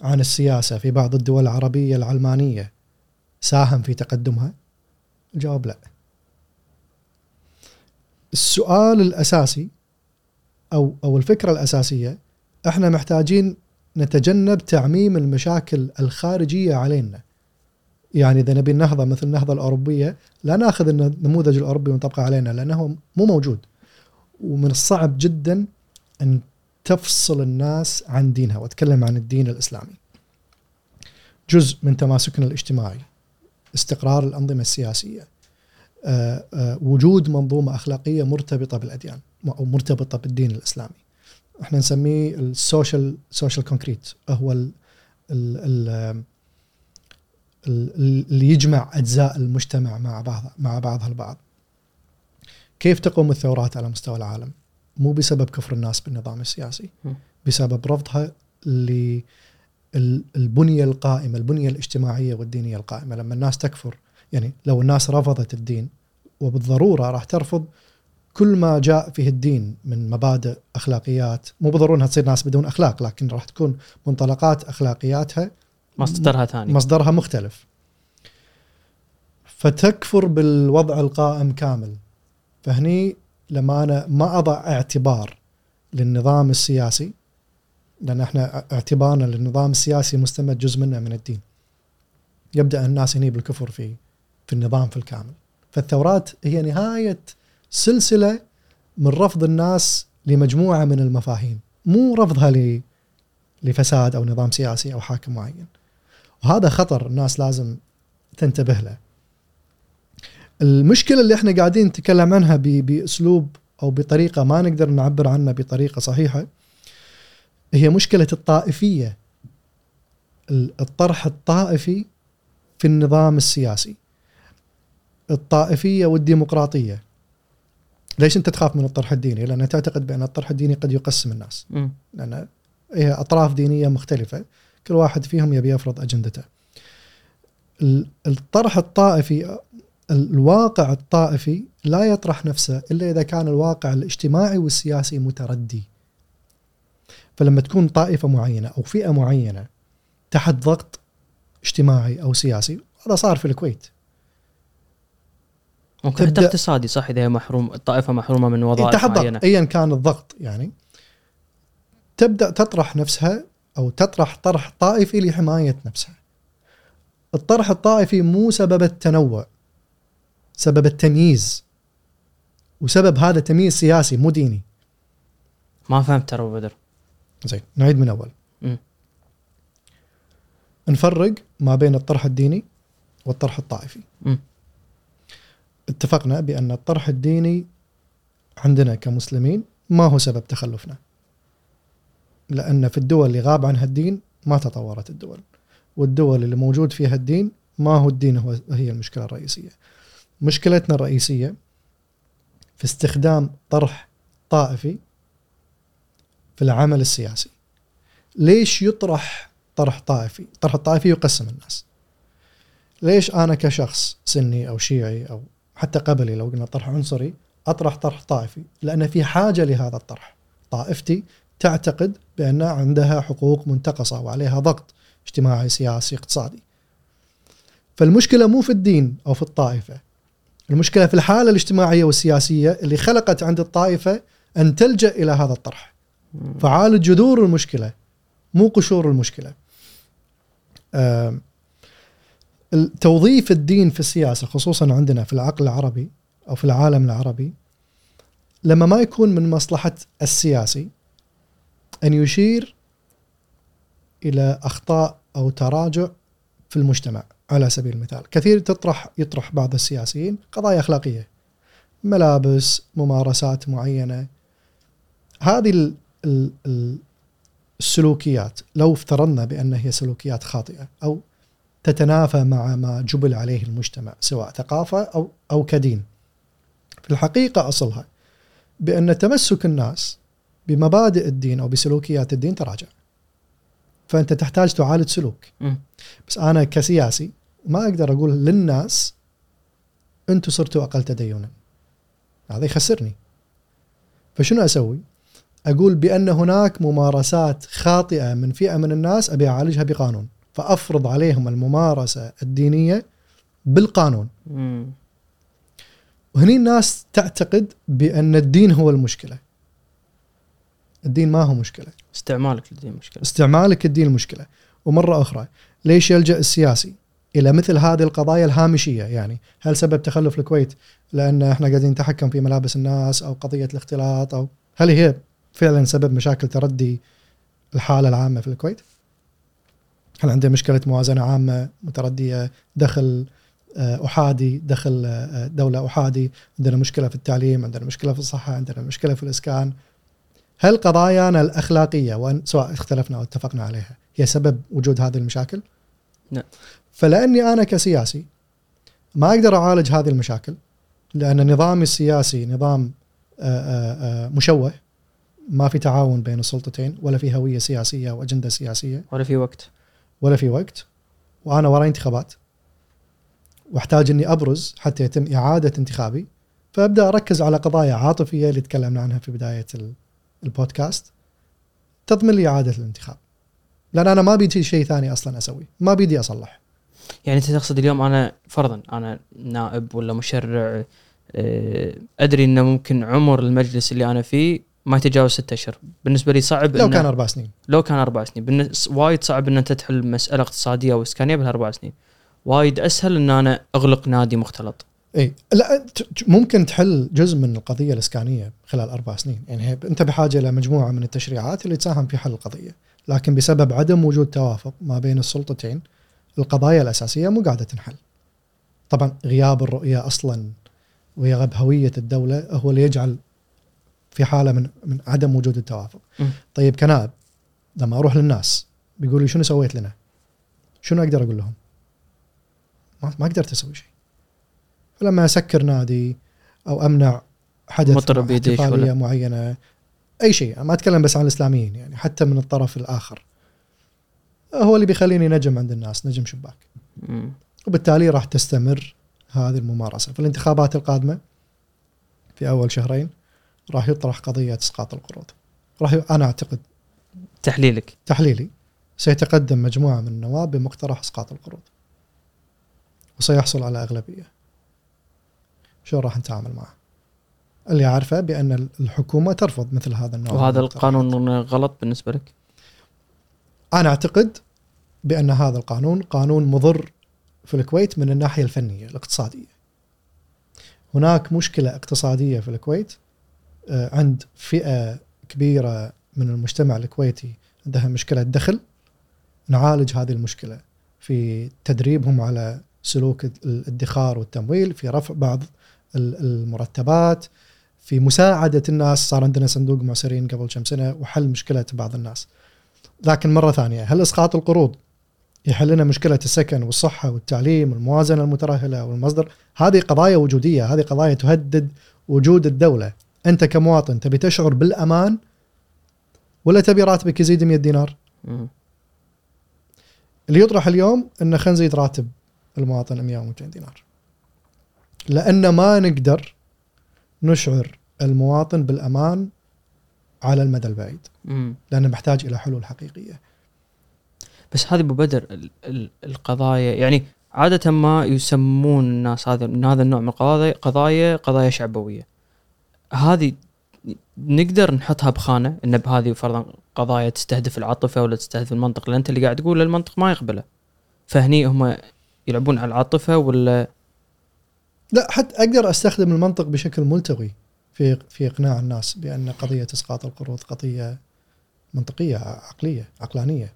عن السياسة في بعض الدول العربية العلمانية ساهم في تقدمها؟ الجواب لا. السؤال الأساسي أو أو الفكرة الأساسية إحنا محتاجين نتجنب تعميم المشاكل الخارجية علينا. يعني إذا نبي النهضه مثل النهضة الأوروبية لا ناخذ النموذج الأوروبي ونطبقه علينا لأنه مو موجود. ومن الصعب جدا أن تفصل الناس عن دينها وأتكلم عن الدين الإسلامي. جزء من تماسكنا الاجتماعي استقرار الأنظمة السياسية آه، آه، وجود منظومة أخلاقية مرتبطة بالأديان أو مرتبطة بالدين الإسلامي. إحنا نسميه ال social social concrete هو ال ال ال ال- اللي يجمع أجزاء المجتمع مع بعض مع بعضها البعض. كيف تقوم الثورات على مستوى العالم؟ مو بسبب كفر الناس بالنظام السياسي،. بسبب رفضها للبنيه القائمة، البنية الاجتماعية والدينية القائمة، لما الناس تكفر يعني لو الناس رفضت الدين وبالضرورة راح ترفض كل ما جاء فيه الدين من مبادئ أخلاقيات مو بالضرورة إنها تصير ناس بدون أخلاق لكن راح تكون منطلقات أخلاقياتها مصدرها ثاني. مصدرها مختلف. فتكفر بالوضع القائم كامل. فهني لما أنا ما أضع اعتبار للنظام السياسي لأن إحنا اعتبارنا للنظام السياسي مستمد جزء منه من الدين. يبدأ الناس هني بالكفر في في النظام في الكامل. فالثورات هي نهاية سلسلة من رفض الناس لمجموعة من المفاهيم. مو رفضها ل لفساد أو نظام سياسي أو حاكم معين. وهذا خطر الناس لازم تنتبه له. المشكلة اللي إحنا قاعدين نتكلم عنها بأسلوب أو بطريقة ما نقدر نعبر عنها بطريقة صحيحة هي مشكلة الطائفية. ال- الطرح الطائفي في النظام السياسي. الطائفية والديمقراطية. ليش انت تخاف من الطرح الديني؟ لأن تعتقد بأن الطرح الديني قد يقسم الناس مم. لأن هي أطراف دينية مختلفة كل واحد فيهم يبي يفرض أجندته. ال- الطرح الطائفي الواقع الطائفي لا يطرح نفسه إلا إذا كان الواقع الاجتماعي والسياسي متردي. فلما تكون طائفة معينة أو فئة معينة تحت ضغط اجتماعي أو سياسي هذا صار في الكويت ممكن حتى اقتصادي صح إذا هي محروم الطائفه محرومة من وظائف معينة ايا كان الضغط يعني تبدأ تطرح نفسها أو تطرح طرح طائفي لحماية نفسها. الطرح الطائفي مو سبب التنوع سبب التمييز وسبب هذا تمييز سياسي مو ديني. ما فهمت ترى بدر زين نعيد من أول. مم. نفرق ما بين الطرح الديني والطرح الطائفي. مم. اتفقنا بأن الطرح الديني عندنا كمسلمين ما هو سبب تخلفنا. لأن في الدول اللي غاب عنها الدين ما تطورت الدول والدول اللي موجود فيها الدين ما هو الدين هو هي المشكلة الرئيسية. مشكلتنا الرئيسية في استخدام طرح طائفي في العمل السياسي. ليش يطرح طرح طائفي؟ طرح الطائفي يقسم الناس. ليش أنا كشخص سني أو شيعي أو حتى قبلي لو قلنا طرح عنصري أطرح طرح طائفي لأن في حاجة لهذا الطرح. طائفتي تعتقد بأن عندها حقوق منتقصة وعليها ضغط اجتماعي سياسي اقتصادي. فالمشكلة مو في الدين أو في الطائفة. المشكلة في الحالة الاجتماعية والسياسية اللي خلقت عند الطائفة أن تلجأ إلى هذا الطرح. فعالج جذور المشكلة مو قشور المشكلة. توظيف الدين في السياسة خصوصا عندنا في العقل العربي أو في العالم العربي لما ما يكون من مصلحة السياسي أن يشير إلى أخطاء أو تراجع في المجتمع على سبيل المثال. كثير تطرح يطرح بعض السياسيين قضايا أخلاقية ملابس ممارسات معينة. هذه السلوكيات لو افترضنا بأنها هي سلوكيات خاطئة أو تتنافى مع ما جبل عليه المجتمع سواء ثقافة أو, أو كدين. في الحقيقة أصلها بأن تمسك الناس بمبادئ الدين أو بسلوكيات الدين تراجع. فأنت تحتاج تعالج سلوك. بس أنا كسياسي ما أقدر أقول للناس أنتم صرتوا أقل تدينا. هذا يخسرني. فشنو أسوي؟ أقول بأن هناك ممارسات خاطئة من فئة من الناس أبي أعالجها بقانون. فأفرض عليهم الممارسة الدينية بالقانون. وهني الناس تعتقد بأن الدين هو المشكلة. الدين ما هو مشكلة. استعمالك للدين مشكلة. استعمالك الدين مشكلة. ومرة أخرى ليش يلجأ السياسي إلى مثل هذه القضايا الهامشية؟ يعني هل سبب تخلف الكويت لأن إحنا قاعدين نتحكم في ملابس الناس أو قضية الاختلاط أو هل هي فعلا سبب مشاكل تردي الحالة العامة في الكويت؟ هل عندنا مشكلة موازنة عامة متردية دخل آه، أحادي دخل آه، دولة أحادي عندنا مشكلة في التعليم عندنا مشكلة في الصحة عندنا مشكلة في الإسكان. هل قضايانا الأخلاقية وان سواء اختلفنا أو اتفقنا عليها هي سبب وجود هذه المشاكل؟ نعم. فلأني أنا كسياسي ما أقدر أعالج هذه المشاكل لأن نظامي السياسي نظام آه، مشوه ما في تعاون بين السلطتين ولا في هوية سياسية وأجندة سياسية. ولا في وقت. ولا في وقت وأنا وراي انتخابات. واحتاج إني أبرز حتى يتم إعادة انتخابي. فأبدأ أركز على قضايا عاطفية اللي تكلمنا عنها في بداية البودكاست. تضمن لي إعادة الانتخاب. لأن أنا ما بيدي شيء ثاني أصلا أسوي ما بيدي أصلح. يعني أنت تقصد اليوم أنا فرضا أنا نائب ولا مشرع آه، أدري إنه ممكن عمر المجلس اللي أنا فيه ما يتجاوز ستة أشهر. بالنسبة لي صعب لو كان أربع سنين. لو كان أربع سنين. بالنس... وايد صعب ان أنت تحل مسألة اقتصادية أو إسكانية بالأربع سنين. وايد أسهل إن أنا أغلق نادي مختلط. إي. لا ممكن تحل جزء من القضية الإسكانية خلال أربع سنين. يعني أنت بحاجة إلى مجموعة من التشريعات اللي تساهم في حل القضية. لكن بسبب عدم وجود توافق ما بين السلطتين القضايا الأساسية مو قاعدة تنحل. طبعا غياب الرؤية أصلا وغياب هوية الدولة هو اللي يجعل في حالة من من عدم وجود التوافق. م. طيب كنائب لما أروح للناس بيقولوا لي شنو سويت لنا؟ شنو أقدر أقول لهم؟ ما, ما قدرت أسوي شيء. فلما أسكر نادي أو أمنع حدث مطرب احتفالية معينة أي شيء. ما أتكلم بس عن الإسلاميين يعني حتى من الطرف الآخر. هو اللي بيخليني نجم عند الناس نجم شباك. م. وبالتالي راح تستمر هذه الممارسة. في الانتخابات القادمة في أول شهرين راح يطرح قضية إسقاط القروض. راح أنا أعتقد تحليلك. تحليلي سيتقدم مجموعة من النواب بمقترح إسقاط القروض. وسيحصل على أغلبية. شو راح نتعامل معه؟ اللي عارفه بأن الحكومة ترفض مثل هذا النوع وهذا القانون غلط بالنسبة لك؟ أنا أعتقد بأن هذا القانون قانون مضر في الكويت من الناحية الفنية الاقتصادية. هناك مشكلة اقتصادية في الكويت. عند فئة كبيرة من المجتمع الكويتي عندها مشكلة دخل نعالج هذه المشكلة في تدريبهم على سلوك الادخار والتمويل في رفع بعض المرتبات في مساعدة الناس. صار عندنا صندوق معسرين قبل كم سنة وحل مشكلة بعض الناس. لكن مرة ثانية هل إسقاط القروض يحل لنا مشكلة السكن والصحة والتعليم والموازنة المترهلة والمصدر؟ هذه قضايا وجودية هذه قضايا تهدد وجود الدولة. أنت كمواطن تبي تشعر بالأمان ولا تبي راتبك يزيد 100 دينار. اللي يطرح اليوم إنه خلينا نزيد راتب المواطن 100 و 200 دينار لأن ما نقدر نشعر المواطن بالأمان على المدى البعيد. لأنه محتاج إلى حلول حقيقية بس هذه أبو بدر ال- ال- القضايا يعني عادة ما يسمون الناس هذا من هذا النوع من القضايا قضايا قضايا شعبوية. هذه نقدر نحطها بخانة إن بهذه فرضا قضايا تستهدف العاطفة ولا تستهدف المنطق لأن أنت اللي قاعد تقول المنطق ما يقبله. فهني هم يلعبون على العاطفة ولا؟ لا حتى أقدر أستخدم المنطق بشكل ملتوي في في إقناع الناس بأن قضية إسقاط القروض قضية منطقية عقلية عقلانية.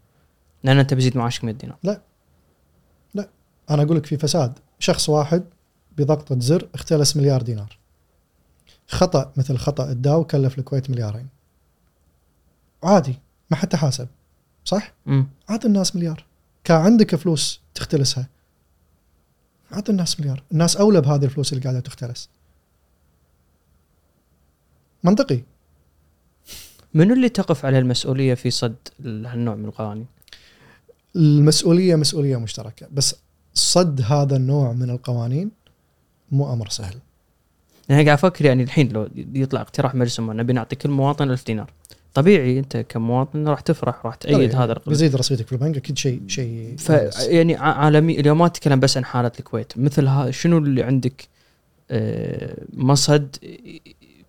لأن أنت بزيد معاشك 100 دينار. أنا أقول لك في فساد. شخص واحد بضغطة زر اختلس مليار دينار. خطأ مثل خطأ الداو كلف الكويت مليارين. عادي ما حتى حاسب صح؟ عاد الناس مليار. كان عندك فلوس تختلسها. عاد الناس مليار. الناس أولى بهذه الفلوس اللي قاعدة تختلس. منطقي. منو اللي تقف عليه المسؤولية في صد هالنوع من القوانين؟ المسؤولية مسؤولية مشتركة بس صد هذا النوع من القوانين مو أمر سهل. أنا قاعد أفكر يعني الحين لو يطلع اقتراح مجلس الامه نبي نعطي كل مواطن ألف دينار. طبيعي أنت كمواطن راح تفرح راح تأيد هذا الرقم بيزيد رصيدك في البنك أكيد شيء شيء ف. يعني عالمي اليوم ما أتكلم بس عن حالة الكويت مثل ها شنو اللي عندك آه، مصد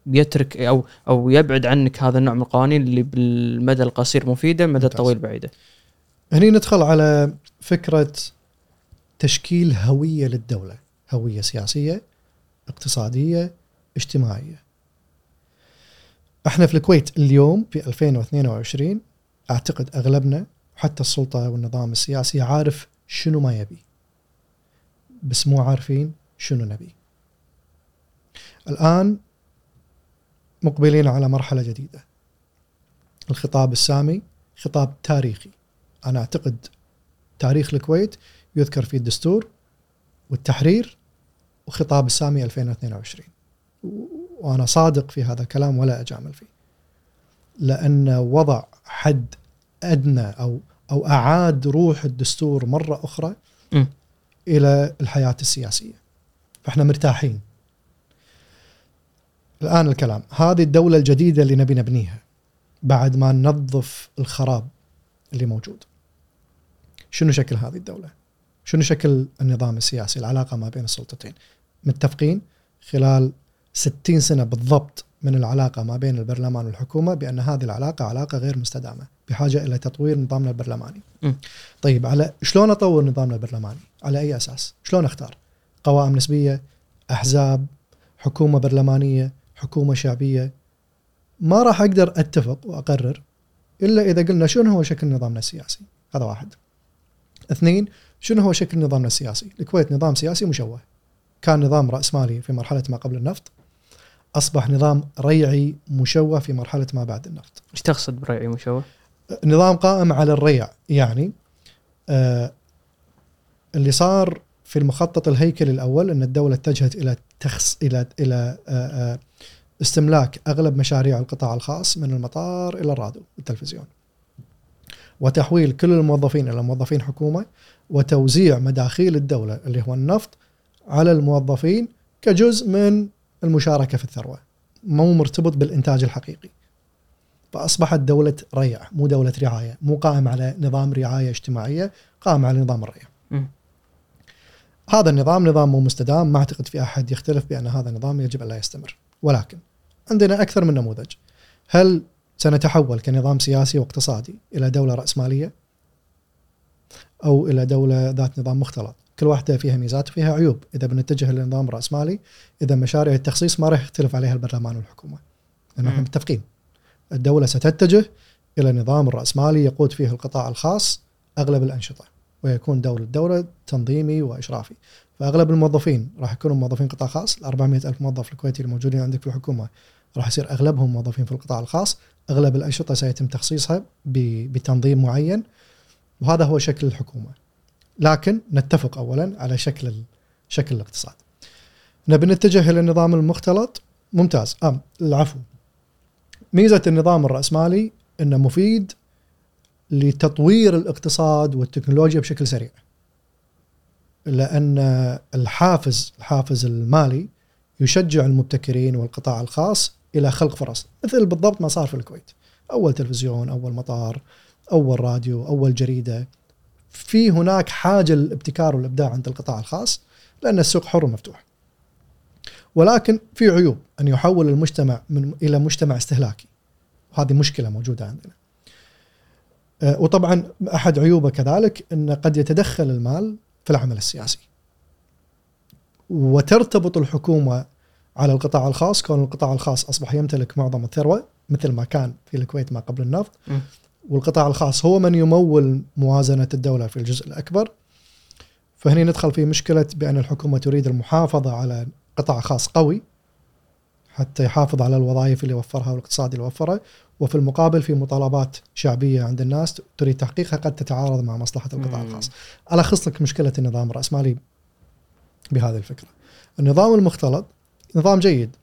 يترك أو أو يبعد عنك هذا النوع من القوانين اللي بالمدى القصير مفيدة المدى. الطويل بعيدة؟ هني ندخل على فكرة تشكيل هوية للدولة هوية سياسية. اقتصادية اجتماعية. إحنا في الكويت اليوم في 2022 اعتقد اغلبنا حتى السلطة والنظام السياسي عارف شنو ما يبي. بس مو عارفين شنو نبي. الآن مقبلين على مرحلة جديدة. الخطاب السامي خطاب تاريخي. أنا أعتقد تاريخ الكويت يذكر فيه الدستور والتحرير وخطاب السامي 2022 و- وأنا صادق في هذا الكلام ولا أجامل فيه. لأن وضع حد أدنى أو أو أعاد روح الدستور مرة أخرى م. إلى الحياة السياسية. فإحنا مرتاحين. الآن الكلام. هذه الدولة الجديدة اللي نبي نبنيها بعد ما ننظف الخراب اللي موجود. شنو شكل هذه الدولة؟ شنو شكل النظام السياسي؟ العلاقة ما بين السلطتين. متفقين خلال 60 سنة بالضبط من العلاقة ما بين البرلمان والحكومة بأن هذه العلاقة علاقة غير مستدامة بحاجة إلى تطوير نظامنا البرلماني. م. طيب على شلون أطور نظامنا البرلماني؟ على أي أساس؟ شلون أختار؟ قوائم نسبية أحزاب حكومة برلمانية حكومة شعبية. ما راح أقدر أتفق وأقرر إلا إذا قلنا شنو هو شكل نظامنا السياسي. هذا واحد. اثنين شنو هو شكل نظامنا السياسي الكويت نظام سياسي مشوه كان نظام رأسمالي في مرحلة ما قبل النفط أصبح نظام ريعي مشوه في مرحلة ما بعد النفط إيش تقصد بريعي مشوه؟ نظام قائم على الريع يعني آه اللي صار في المخطط الهيكلي الأول إن الدولة اتجهت إلى تخص إلى إلى آه آه استملاك أغلب مشاريع القطاع الخاص من المطار إلى الراديو والتلفزيون. وتحويل كل الموظفين إلى موظفين حكومة وتوزيع مداخيل الدولة اللي هو النفط على الموظفين كجزء من المشاركة في الثروة. مو مرتبط بالإنتاج الحقيقي. فأصبحت دولة ريع مو دولة رعاية، مو قائم على نظام رعاية اجتماعية، قائم على نظام الريع. مم. هذا النظام نظام مو مستدام ما أعتقد في أحد يختلف بأن هذا النظام يجب أن لا يستمر ولكن عندنا أكثر من نموذج هل سنتحول كنظام سياسي واقتصادي إلى دولة رأسمالية أو إلى دولة ذات نظام مختلط. كل واحدة فيها ميزات وفيها عيوب. إذا بنتجه لنظام رأسمالي إذا مشاريع التخصيص ما راح يختلف عليها البرلمان والحكومة لأن إحنا. متفقين. الدولة ستتجه إلى نظام الراسمالي يقود فيه القطاع الخاص أغلب الأنشطة ويكون دور الدولة تنظيمي وإشرافي. فأغلب الموظفين راح يكونوا موظفين قطاع خاص. ال 400 ألف موظف الكويتي الموجودين عندك في الحكومة راح يصير أغلبهم موظفين في القطاع الخاص. أغلب الأنشطة سيتم تخصيصها ب- بتنظيم معين. وهذا هو شكل الحكومة. لكن نتفق اولا على شكل شكل الاقتصاد. نبي نتجه إلى النظام المختلط. ممتاز. آه العفو. ميزة النظام الرأسمالي إنه مفيد لتطوير الاقتصاد والتكنولوجيا بشكل سريع. لأن الحافز الحافز المالي يشجع المبتكرين والقطاع الخاص إلى خلق فرص مثل بالضبط ما صار في الكويت. أول تلفزيون أول مطار أول راديو أول جريدة. في هناك حاجة للابتكار والإبداع عند القطاع الخاص لأن السوق حر ومفتوح. ولكن في عيوب أن يحول المجتمع من إلى مجتمع استهلاكي. وهذه مشكلة موجودة عندنا. آه، وطبعا أحد عيوبه كذلك انه قد يتدخل المال في العمل السياسي. وترتبط الحكومة على القطاع الخاص كون القطاع الخاص أصبح يمتلك معظم الثروة مثل ما كان في الكويت ما قبل النفط. والقطاع الخاص هو من يمول موازنة الدولة في الجزء الأكبر فهنا ندخل في مشكلة بأن الحكومة تريد المحافظة على قطاع خاص قوي حتى يحافظ على الوظائف اللي وفرها والاقتصاد اللي وفره وفي المقابل في مطالبات شعبية عند الناس تريد تحقيقها قد تتعارض مع مصلحة القطاع مم. الخاص. الخص لك مشكلة النظام الرأسمالي بهذه الفكرة. النظام المختلط نظام جيد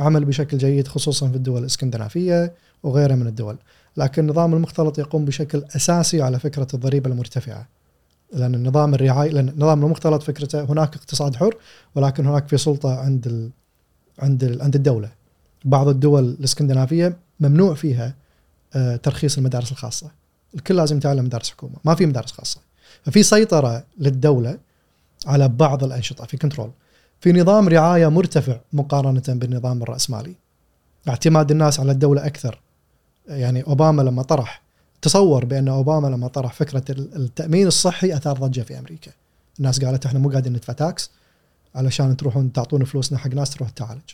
عمل بشكل جيد خصوصا في الدول الإسكندنافية وغيرها من الدول، لكن النظام المختلط يقوم بشكل أساسي على فكرة الضريبة المرتفعة. لأن النظام الرعاية لأن النظام المختلط فكرته هناك اقتصاد حر ولكن هناك في سلطة عند ال عند ال عند الدولة. بعض الدول الإسكندنافية ممنوع فيها آه، ترخيص المدارس الخاصة. الكل لازم يتعلم مدارس حكومة، ما في مدارس خاصة. ففي سيطرة للدولة على بعض الأنشطة في control. في نظام رعاية مرتفع مقارنة بالنظام الرأسمالي. اعتماد الناس على الدولة أكثر. يعني أوباما لما طرح تصور بأن أوباما لما طرح فكرة ال- التأمين الصحي أثار ضجة في أمريكا. الناس قالت إحنا مو قاعدين ندفع tax علشان تروحون تعطون فلوسنا حق ناس تروح تعالج.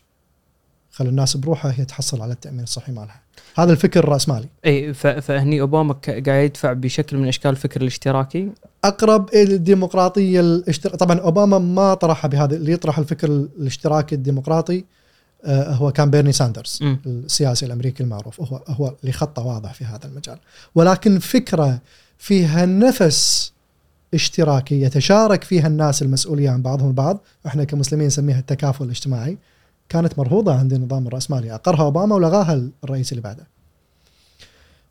خلي الناس بروحها هي تحصل على التأمين الصحي مالها. هذا الفكر الرأسمالي. إي فهني أوباما قاعد يدفع بشكل من أشكال الفكر الاشتراكي أقرب إلى الديمقراطية الاشتر... طبعا أوباما ما طرحها بهذا اللي يطرح الفكر الاشتراكي الديمقراطي هو كان بيرني ساندرز مم. السياسي الأمريكي المعروف. هو هو اللي خطه واضح في هذا المجال. ولكن فكرة فيها نفس اشتراكي يتشارك فيها الناس المسؤوليه عن بعضهم البعض إحنا كمسلمين نسميها التكافل الاجتماعي كانت مرفوضة عند النظام الرأسمالي. أقرها أوباما ولغاها الرئيس اللي بعده.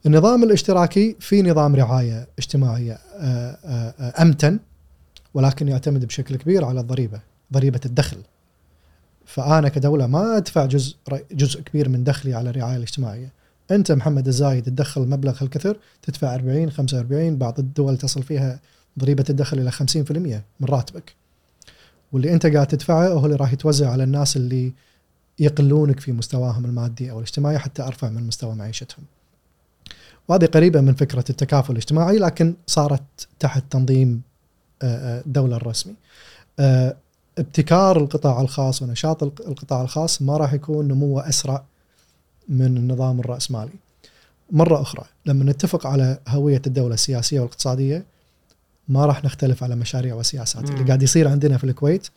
النظام الاشتراكي في نظام رعاية اجتماعية آه، آه، آه، أمتن ولكن يعتمد بشكل كبير على الضريبة ضريبة الدخل. فأنا كدولة ما أدفع جزء جزء كبير من دخلي على الرعاية الاجتماعية. أنت محمد الزايد تدخل مبلغ هالكثر تدفع 40 45 بعض الدول تصل فيها ضريبة الدخل إلى 50% من راتبك. واللي أنت قاعد تدفعه هو اللي راح يتوزع على الناس اللي يقلونك في مستواهم المادي أو الاجتماعي حتى أرفع من مستوى معيشتهم. وهذه قريبة من فكرة التكافل الاجتماعي لكن صارت تحت تنظيم آه، آه، الدولة الرسمي. ابتكار القطاع الخاص ونشاط الق- القطاع الخاص ما راح يكون نموه أسرع من النظام الرأسمالي. مرة أخرى لما نتفق على هوية الدولة السياسية والاقتصادية ما راح نختلف على مشاريع وسياسات، اللي. قاعد يصير عندنا في الكويت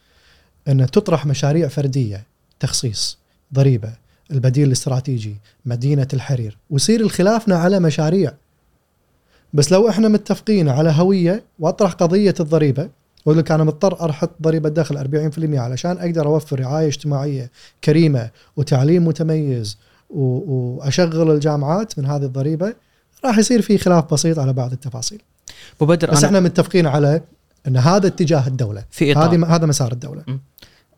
إن تطرح مشاريع فردية تخصيص ضريبة البديل الاستراتيجي مدينة الحرير ويصير الخلافنا على مشاريع بس لو إحنا متفقين على هوية وأطرح قضية الضريبة واقول لك أنا مضطر أحط ضريبة دخل 40% علشان أقدر أوفر رعاية اجتماعية كريمة وتعليم متميز و- وأشغل الجامعات من هذه الضريبة راح يصير في خلاف بسيط على بعض التفاصيل. أبو بدر بس أنا إحنا متفقين على إن هذا اتجاه الدولة. في إطار. هذه هذا مسار الدولة.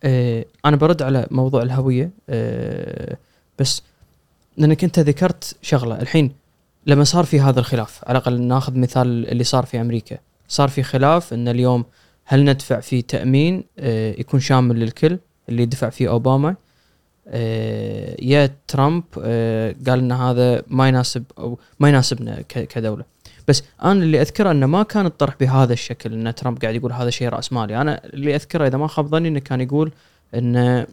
آه، أنا برد على موضوع الهوية آه، بس لأنك أنت ذكرت شغلة. الحين لما صار في هذا الخلاف على الأقل ناخذ مثال اللي صار في أمريكا. صار في خلاف إن اليوم هل ندفع في تأمين؟ آه، يكون شامل للكل اللي دفع فيه أوباما. آه، يا ترامب آه، قال إن هذا ما يناسب أو ما يناسبنا كدولة. بس أنا اللي أذكره إنه ما كان الطرح بهذا الشكل إن ترامب قاعد يقول هذا شيء رأس مالي. أنا اللي أذكره إذا ما خاب ظني إنه كان يقول انه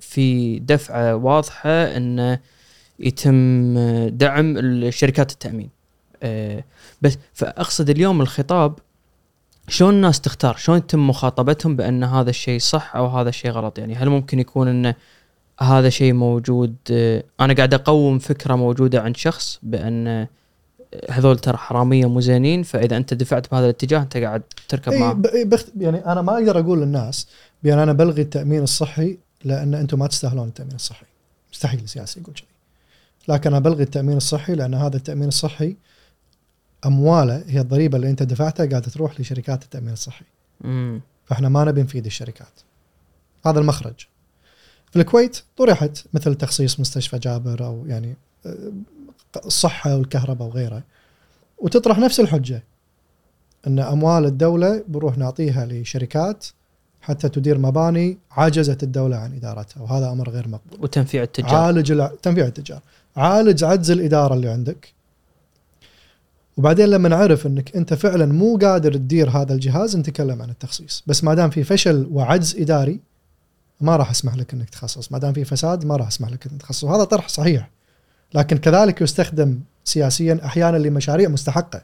في دفعة واضحة انه يتم دعم الشركات التأمين. بس فأقصد اليوم الخطاب شلون الناس تختار؟ شلون يتم مخاطبتهم بأن هذا الشيء صح أو هذا الشيء غلط؟ يعني هل ممكن يكون انه هذا شيء موجود أنا قاعد أقوم فكرة موجودة عند شخص بأن هذول ترى حرامية مو زينين فإذا أنت دفعت بهذا الاتجاه أنت قاعد تركب معه بخت يعني أنا ما أقدر أقول للناس بأن أنا بلغي التأمين الصحي لأن أنتم ما تستاهلون التأمين الصحي مستحيل السياسي يقول كذي لكن أنا بلغي التأمين الصحي لأن هذا التأمين الصحي أموالة هي الضريبة اللي أنت دفعتها قاعدة تروح لشركات التأمين الصحي. امم فإحنا ما نبي نفيد الشركات. هذا المخرج. في الكويت طرحت مثل تخصيص مستشفى جابر أو يعني آه، الصحه والكهرباء وغيره. وتطرح نفس الحجة إن أموال الدولة بنروح نعطيها لشركات حتى تدير مباني عجزت الدولة عن إدارتها وهذا أمر غير مقبول. وتنفيع التجار. عالج الع... تنفيع التجار. عالج عجز الإدارة اللي عندك. وبعدين لما نعرف إنك أنت فعلا مو قادر تدير هذا الجهاز نتكلم عن التخصيص. بس ما دام في فشل وعجز إداري ما راح أسمح لك إنك تخصص. ما دام في فساد ما راح أسمح لك إنك تخصص. وهذا طرح صحيح. لكن كذلك يستخدم سياسيا أحيانا لمشاريع مستحقة.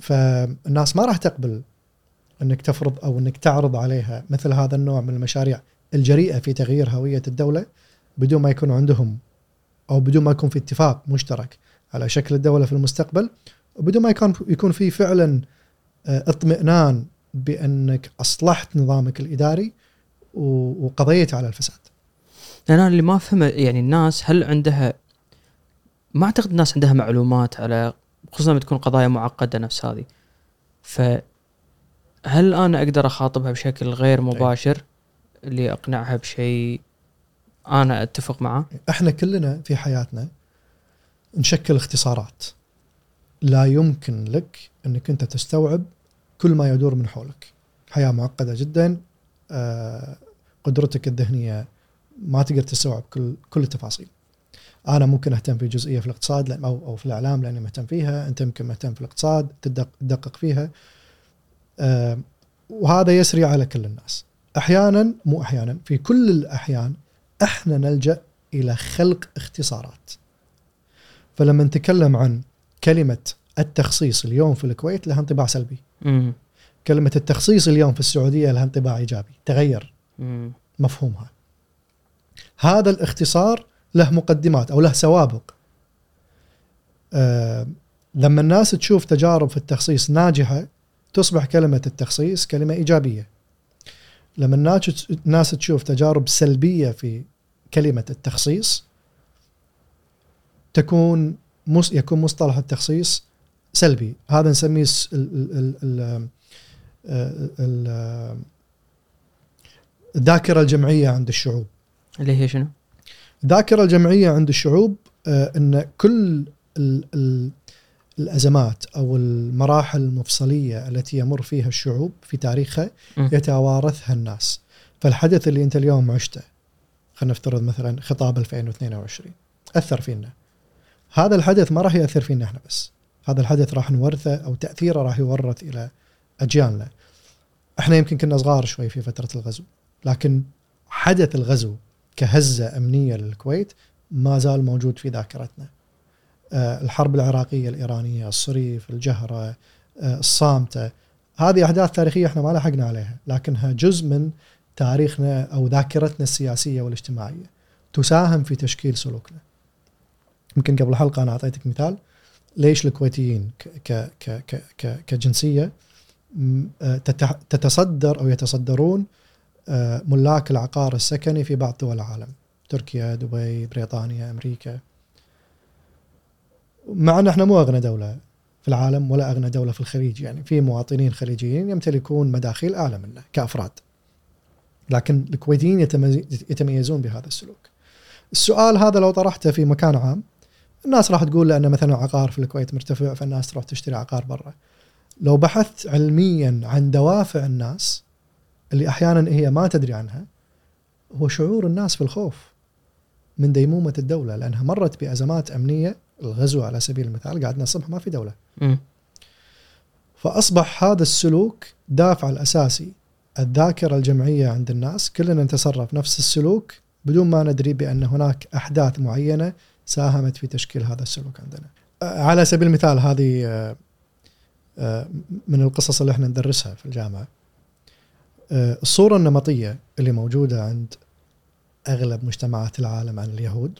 فالناس ما راح تقبل إنك تفرض أو إنك تعرض عليها مثل هذا النوع من المشاريع الجريئة في تغيير هوية الدولة بدون ما يكون عندهم أو بدون ما يكون في اتفاق مشترك. على شكل الدولة في المستقبل. وبدون ما يكون يكون في فعلا آه، اطمئنان بأنك أصلحت نظامك الإداري وقضيت على الفساد. أنا اللي ما أفهمه يعني الناس هل عندها ما أعتقد الناس عندها معلومات على خصوصا لما تكون قضايا معقدة نفس هذه. فهل أنا أقدر أخاطبها بشكل غير مباشر اللي اقنعها بشيء أنا أتفق معه؟ إحنا كلنا في حياتنا نشكل اختصارات لا يمكن لك أنك أنت تستوعب كل ما يدور من حولك. حياة معقدة جدا آه، قدرتك الذهنية ما تقدر تستوعب كل كل التفاصيل. أنا ممكن أهتم في جزئية في الاقتصاد أو أو في الإعلام لأني مهتم فيها، أنت يمكن مهتم في الاقتصاد تدق- تدقق فيها. آه، وهذا يسري على كل الناس. أحيانا مو أحيانا في كل الأحيان إحنا نلجأ إلى خلق اختصارات. فلما نتكلم عن كلمة التخصيص اليوم في الكويت لها انطباع سلبي. امم كلمة التخصيص اليوم في السعودية لها انطباع إيجابي، تغير امم مفهومها. هذا الاختصار له مقدمات أو له سوابق. آه لما الناس تشوف تجارب في التخصيص ناجحة تصبح كلمة التخصيص كلمة إيجابية. لما الناس الناس تشوف تجارب سلبية في كلمة التخصيص تكون مص يكون مصطلح التخصيص سلبي، هذا نسميه الس- ال- ال- ال- ال- ال- الذاكرة الجمعية عند الشعوب. اللي هي شنو؟ الذاكرة الجمعية عند الشعوب آه، إن كل ال ال الأزمات أو المراحل المفصلية التي يمر فيها الشعوب في تاريخها. يتوارثها الناس. فالحدث اللي أنت اليوم عشته خلينا نفترض مثلا خطاب 2022 أثر فينا. هذا الحدث ما راح ياثر فينا إحنا بس. هذا الحدث راح نورثه أو تأثيره راح يورث إلى أجيالنا. إحنا يمكن كنا صغار شوي في فترة الغزو، لكن حدث الغزو كهزة أمنية للكويت ما زال موجود في ذاكرتنا. آه، الحرب العراقية الإيرانية، الصريف، الجهرة، آه، الصامتة، هذه أحداث تاريخية إحنا ما لحقنا عليها، لكنها جزء من تاريخنا أو ذاكرتنا السياسية والاجتماعية. تساهم في تشكيل سلوكنا. يمكن قبل حلقه أنا أعطيتك مثال. ليش الكويتيين ك ك ك ك كجنسية آه، تتصدر أو يتصدرون آه، ملاك العقار السكني في بعض دول العالم. تركيا دبي بريطانيا أمريكا. مع أن إحنا مو أغنى دولة في العالم ولا أغنى دولة في الخليج يعني في مواطنين خليجيين يمتلكون مداخيل أعلى منا كأفراد. لكن الكويتيين يتميز- يتميزون بهذا السلوك. السؤال هذا لو طرحته في مكان عام الناس راح تقول لأن مثلا العقار في الكويت مرتفع فالناس تروح تشتري عقار برا. لو بحثت علميا عن دوافع الناس اللي أحيانا هي ما تدري عنها هو شعور الناس في الخوف من ديمومة الدولة لأنها مرت بأزمات أمنية. الغزو على سبيل المثال قعدنا الصبح ما في دولة. فأصبح هذا السلوك دافع الأساسي. الذاكرة الجمعية عند الناس كلنا نتصرف نفس السلوك بدون ما ندري بأن هناك أحداث معينة ساهمت في تشكيل هذا السلوك عندنا. على سبيل المثال هذه من القصص اللي إحنا ندرسها في الجامعة الصورة النمطية اللي موجودة عند أغلب مجتمعات العالم عن اليهود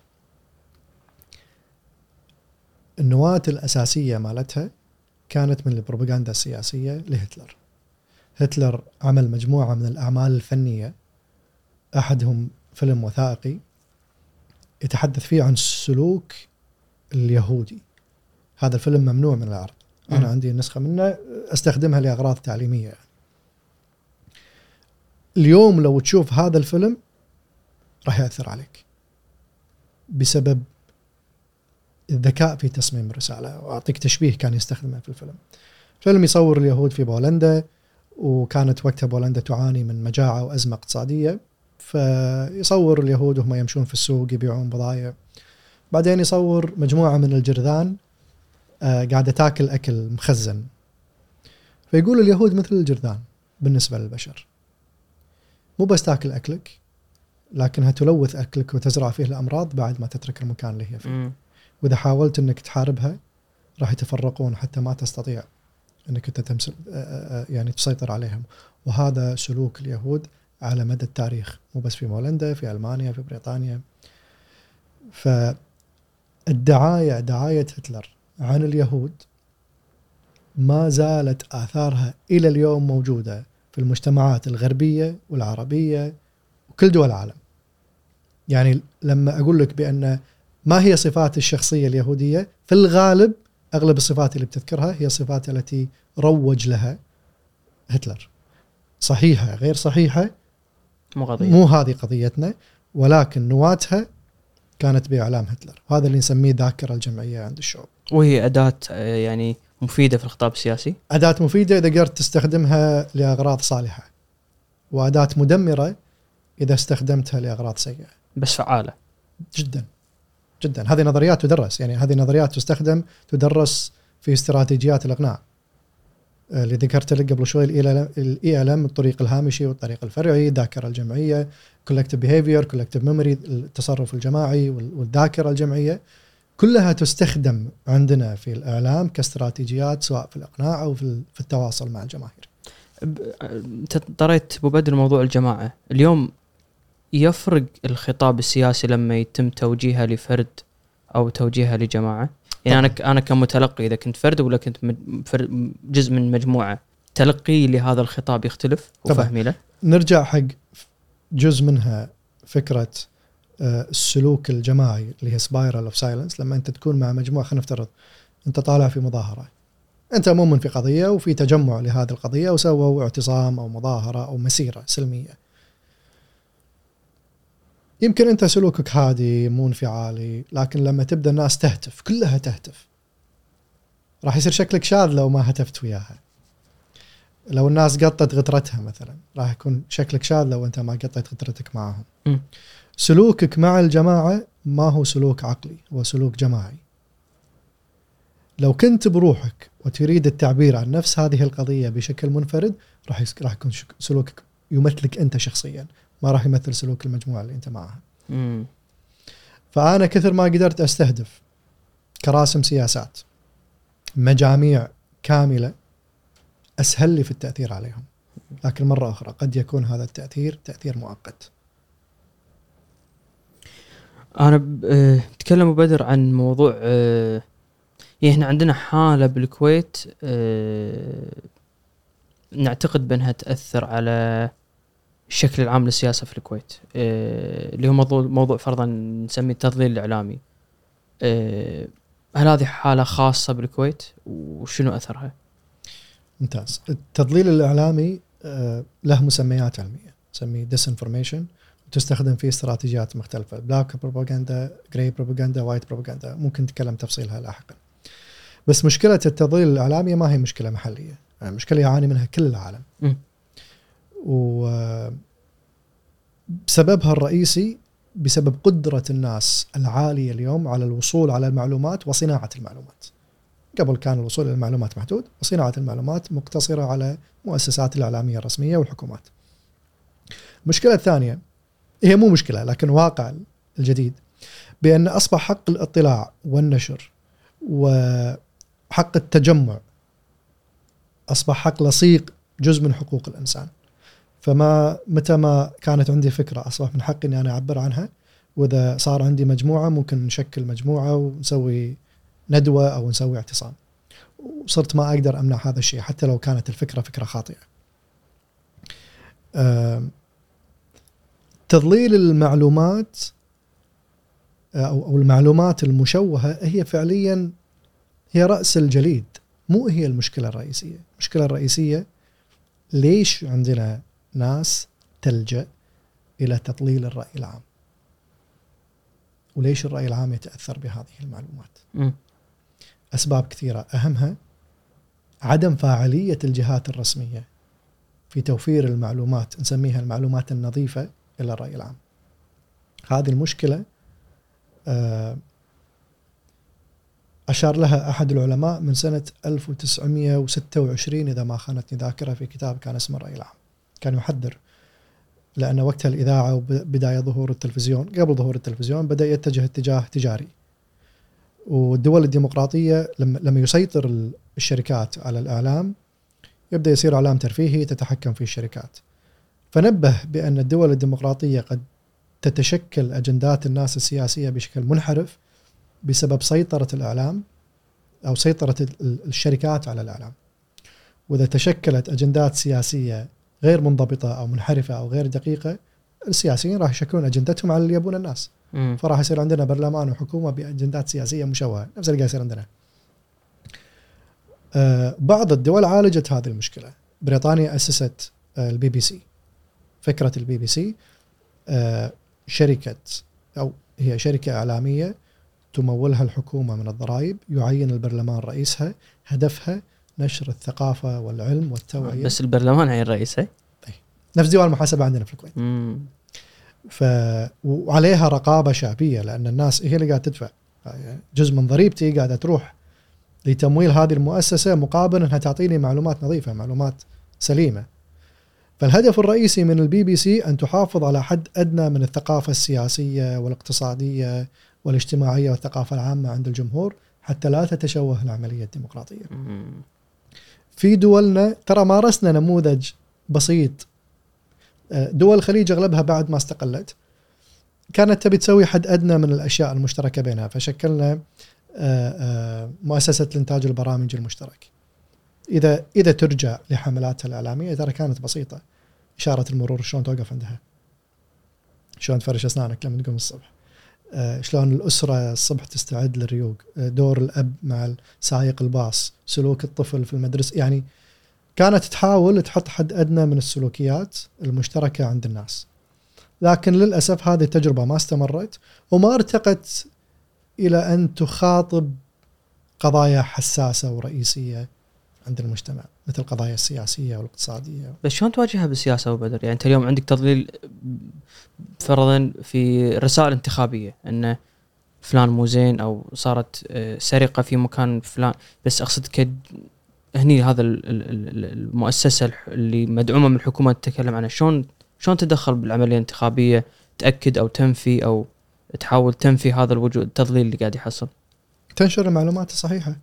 النواة الأساسية مالتها كانت من البروباغندا السياسية لهتلر هتلر عمل مجموعة من الأعمال الفنية أحدهم فيلم وثائقي يتحدث فيه عن السلوك اليهودي. هذا الفيلم ممنوع من العرض. مم. عندي نسخة منه أستخدمها لأغراض تعليمية. اليوم لو تشوف هذا الفيلم راح يأثر عليك بسبب الذكاء في تصميم الرسالة. وأعطيك تشبيه كان يستخدمه في الفيلم. فيلم يصور اليهود في بولندا وكانت وقتها بولندا تعاني من مجاعة وأزمة اقتصادية. فيصور اليهود وهم يمشون في السوق يبيعون بضائع بعدين يصور مجموعة من الجرذان آه، قاعدة تاكل أكل مخزن. فيقول اليهود مثل الجرذان بالنسبة للبشر. مو بس تاكل أكلك لكنها تلوث أكلك وتزرع فيه الأمراض بعد ما تترك المكان اللي هي فيه. مم. وإذا حاولت إنك تحاربها راح يتفرقون حتى ما تستطيع إنك أنت تمسك يعني تسيطر عليهم. وهذا سلوك اليهود على مدى التاريخ مو بس في بولندا في ألمانيا في بريطانيا فالدعايه دعاية هتلر عن اليهود ما زالت آثارها إلى اليوم موجودة في المجتمعات الغربية والعربية وكل دول العالم. يعني لما أقول لك بأن ما هي صفات الشخصية اليهودية؟ في الغالب أغلب الصفات اللي بتذكرها هي الصفات التي روج لها هتلر. صحيحة غير صحيحة مو قضية مو هذه قضيتنا ولكن نواتها كانت بإعلام هتلر، وهذا اللي نسميه ذاكرة الجمعية عند الشعوب. وهي أداة آه، يعني مفيدة في الخطاب السياسي أداة مفيدة إذا قدرت تستخدمها لأغراض صالحة. وأداة مدمرة إذا استخدمتها لأغراض سيئة. بس فعالة جدا جدا هذه نظريات تدرس يعني هذه نظريات تستخدم تدرس في استراتيجيات الإقناع اللي ذكرت لك قبل شوي ال ELM الطريق الهامشي والطريق الفرعي الذاكرة الجمعية collective behavior collective memory التصرف الجماعي وال- والذاكرة الجمعية. كلها تستخدم عندنا في الإعلام كاستراتيجيات سواء في الإقناع أو في ال- في التواصل مع الجماهير. انت طريت أبو بدر موضوع الجماعة. اليوم يفرق الخطاب السياسي لما يتم توجيهه لفرد أو توجيهه لجماعة؟ يعني أنا أنا كمتلقي إذا كنت فرد ولا كنت مد- فر- جزء من مجموعة تلقي لهذا الخطاب يختلف. وفهمي له؟ نرجع حق جزء منها فكرة آه، السلوك الجماعي اللي هي spiral of silence لما أنت تكون مع مجموعة خلينا نفترض أنت طالع في مظاهرة. أنت مؤمن في قضية وفي تجمع لهذه القضية وسووا اعتصام أو مظاهرة أو مسيرة سلمية. يمكن أنت سلوكك هادي مو انفعالي لكن لما تبدأ الناس تهتف كلها تهتف. راح يصير شكلك شاذ لو ما هتفت وياها. لو الناس قطت غترتها مثلا راح يكون شكلك شاذ لو أنت ما قطيت غترتك معهم مم. سلوكك مع الجماعة ما هو سلوك عقلي هو سلوك جماعي. لو كنت بروحك وتريد التعبير عن نفس هذه القضية بشكل منفرد راح راح يكون سلوكك يمثلك أنت شخصيا. ما راح يمثل سلوك المجموعة اللي أنت معها. مم. فأنا كثر ما قدرت أستهدف كراسم سياسات مجاميع كاملة أسهل لي في التأثير عليهم. لكن مرة أخرى قد يكون هذا التأثير تأثير مؤقت. أنا ب- آه، بدر عن موضوع آه، يعني إحنا عندنا حالة بالكويت آه، نعتقد بأنها تأثر على الشكل العام للسياسة في الكويت. آه، اللي هو موضوع موضوع فرضا نسميه التضليل الإعلامي. آه، هل هذه حالة خاصة بالكويت؟ وشنو أثرها؟ ممتاز. التضليل الإعلامي آه، له مسميات علمية نسميه disinformation وتستخدم فيه استراتيجيات مختلفة. black propaganda gray propaganda white propaganda ممكن نتكلم تفصيلها لاحقا. بس مشكلة التضليل الإعلامي ما هي مشكلة محلية. يعني مشكلة يعاني منها كل العالم. وسببها الرئيسي بسبب قدرة الناس العالية اليوم على الوصول على المعلومات وصناعة المعلومات. قبل كان الوصول إلى المعلومات محدود وصناعة المعلومات مقتصرة على مؤسسات الإعلامية الرسمية والحكومات. المشكلة الثانية هي مو مشكلة لكن واقع الجديد بأن أصبح حق الاطلاع والنشر وحق التجمع أصبح حق لصيق جزء من حقوق الإنسان. فما متى ما كانت عندي فكرة اصبح من حقي إني أنا أعبر عنها وإذا صار عندي مجموعة ممكن نشكل مجموعة ونسوي ندوة أو نسوي اعتصام وصرت ما أقدر أمنع هذا الشيء حتى لو كانت الفكرة فكرة خاطئة. تضليل المعلومات أو المعلومات المشوهة هي فعليا هي رأس الجليد مو هي المشكلة الرئيسية، المشكلة الرئيسية ليش عندنا ناس تلجأ إلى تضليل الرأي العام؟ وليش الرأي العام يتأثر بهذه المعلومات؟ مم. أسباب كثيرة أهمها عدم فاعلية الجهات الرسمية في توفير المعلومات نسميها المعلومات النظيفة إلى الرأي العام. هذه المشكلة آه، أشار لها أحد العلماء من سنة 1926 إذا ما خانتني ذاكرة في كتاب كان اسمه الرأي العام. كان يحذر لأن وقتها الإذاعة وبدايه ظهور التلفزيون قبل ظهور التلفزيون بدأ يتجه اتجاه تجاري. والدول الديمقراطية لما لما يسيطر الشركات على الإعلام يبدأ يصير إعلام ترفيهي تتحكم فيه الشركات. فنبه بأن الدول الديمقراطية قد تتشكل أجندات الناس السياسية بشكل منحرف بسبب سيطرة الإعلام أو سيطرة ال- الشركات على الإعلام. وإذا تشكلت أجندات سياسية غير منضبطة أو منحرفة أو غير دقيقة السياسيين راح يشكلون أجندتهم على اللي يبون الناس. مم. فراح يصير عندنا برلمان وحكومة بأجندات سياسية مشوهة نفس اللي قاعد يصير عندنا. آه، بعض الدول عالجت هذه المشكلة. بريطانيا أسست آه، البي بي سي. فكرة البي بي سي آه، شركة أو هي شركة إعلامية تمولها الحكومة من الضرائب، يعين البرلمان رئيسها، هدفها نشر الثقافة والعلم والتوعية بس البرلمان عين رئيسه نفس ديوان المحاسبة عندنا في الكويت. مم. ف وعليها رقابة شعبية لأن الناس هي اللي قاعدة تدفع جزء من ضريبتي قاعدة تروح لتمويل هذه المؤسسة مقابل إنها تعطيني معلومات نظيفة معلومات سليمة فالهدف الرئيسي من البي بي سي أن تحافظ على حد أدنى من الثقافة السياسية والاقتصادية والاجتماعية والثقافة العامة عند الجمهور حتى لا تتشوه العملية الديمقراطية. مم. في دولنا ترى مارسنا نموذج بسيط آه، دول الخليج أغلبها بعد ما استقلت كانت تبي تسوي حد أدنى من الأشياء المشتركة بينها فشكلنا آه، آه، مؤسسة الإنتاج البرامج المشترك. إذا إذا ترجع لحملاتها الإعلامية ترى كانت بسيطة إشارة المرور شلون توقف عندها. شلون تفرش أسنانك لما تقوم الصبح. آه، شلون الأسرة الصبح تستعد للريوق، آه، دور الأب مع سائق الباص، سلوك الطفل في المدرسة. يعني كانت تحاول تحط حد أدنى من السلوكيات المشتركة عند الناس. لكن للأسف هذه التجربة ما استمرت وما ارتقت إلى أن تخاطب قضايا حساسة ورئيسية. عند المجتمع مثل القضايا السياسية والاقتصادية. بس شلون تواجهها بالسياسة أبو بدر؟ يعني أنت اليوم عندك تضليل فرضا في رسائل انتخابية انه فلان مو زين أو صارت آه، سرقة في مكان فلان بس أقصد كد هني هذا ال- ال- ال- المؤسسة اللي مدعومة من الحكومة تتكلم عنها شلون شلون تدخل بالعملية الانتخابية تأكد أو تنفي أو تحاول تنفي هذا الوجود التضليل اللي قاعد يحصل تنشر المعلومات الصحيحة.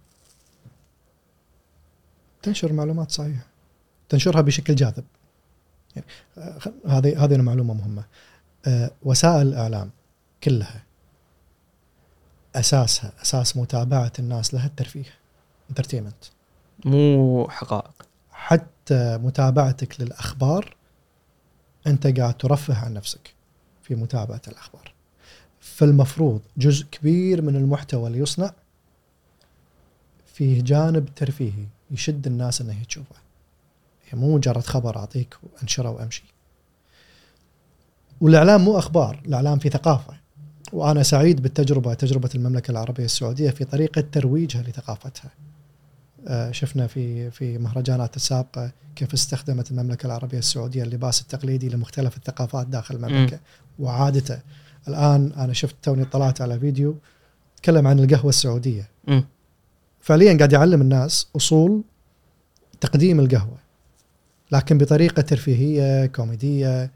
تنشر المعلومات صحيحة. تنشرها بشكل جاذب. يعني آه، هذه هذه معلومة مهمة. آه، وسائل الإعلام كلها أساسها أساس متابعة الناس لها الترفيه. انترتينمنت. مو حقائق حتى متابعتك للأخبار أنت قاعد ترفه عن نفسك في متابعة الأخبار. فالمفروض جزء كبير من المحتوى اللي يصنع فيه جانب ترفيهي يشد الناس انها تشوفه. هي مو مجرد خبر أعطيك وأنشره وأمشي. والإعلام مو أخبار، الإعلام في ثقافة. وأنا سعيد بالتجربة تجربة المملكة العربية السعودية في طريقة ترويجها لثقافتها. آه، شفنا في في مهرجانات السابقة كيف استخدمت المملكة العربية السعودية اللباس التقليدي لمختلف الثقافات داخل المملكة وعادته الآن أنا شفت توني طلعت على فيديو تكلم عن القهوة السعودية مم. فعليا قاعد يعلم الناس أصول تقديم القهوة لكن بطريقة ترفيهية كوميدية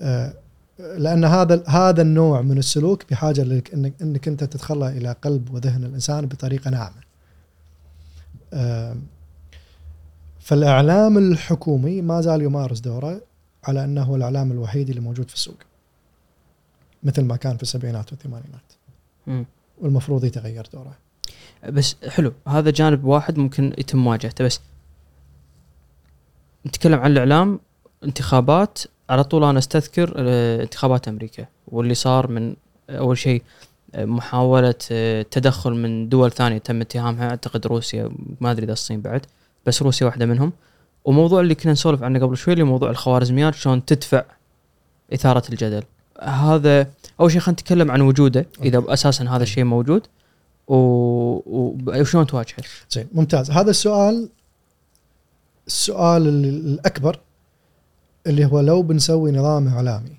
آه، لأن هذا هذا النوع من السلوك بحاجة لك انك إنك أنت تدخله إلى قلب وذهن الإنسان بطريقة ناعمة. آم، فالإعلام الحكومي ما زال يمارس دوره على أنه هو الإعلام الوحيد اللي موجود في السوق مثل ما كان في السبعينات والثمانينات. والمفروض يتغير دوره بس حلو هذا جانب واحد ممكن يتم مواجهته. بس نتكلم عن الإعلام انتخابات. على طول أنا أستذكر آه، انتخابات أمريكا واللي صار من أول شيء آه، محاولة آه، تدخل من دول ثانية تم اتهامها. أعتقد روسيا ما أدري إذا الصين بعد بس روسيا واحدة منهم. وموضوع اللي كنا نسولف عنه قبل شوي اللي موضوع الخوارزميات شلون تدفع إثارة الجدل. هذا أول شيء خلينا نتكلم عن وجوده إذا أساسا هذا الشيء موجود. وشلون تواجهه؟ زين ممتاز. هذا السؤال السؤال ال- الأكبر اللي هو لو بنسوي نظام إعلامي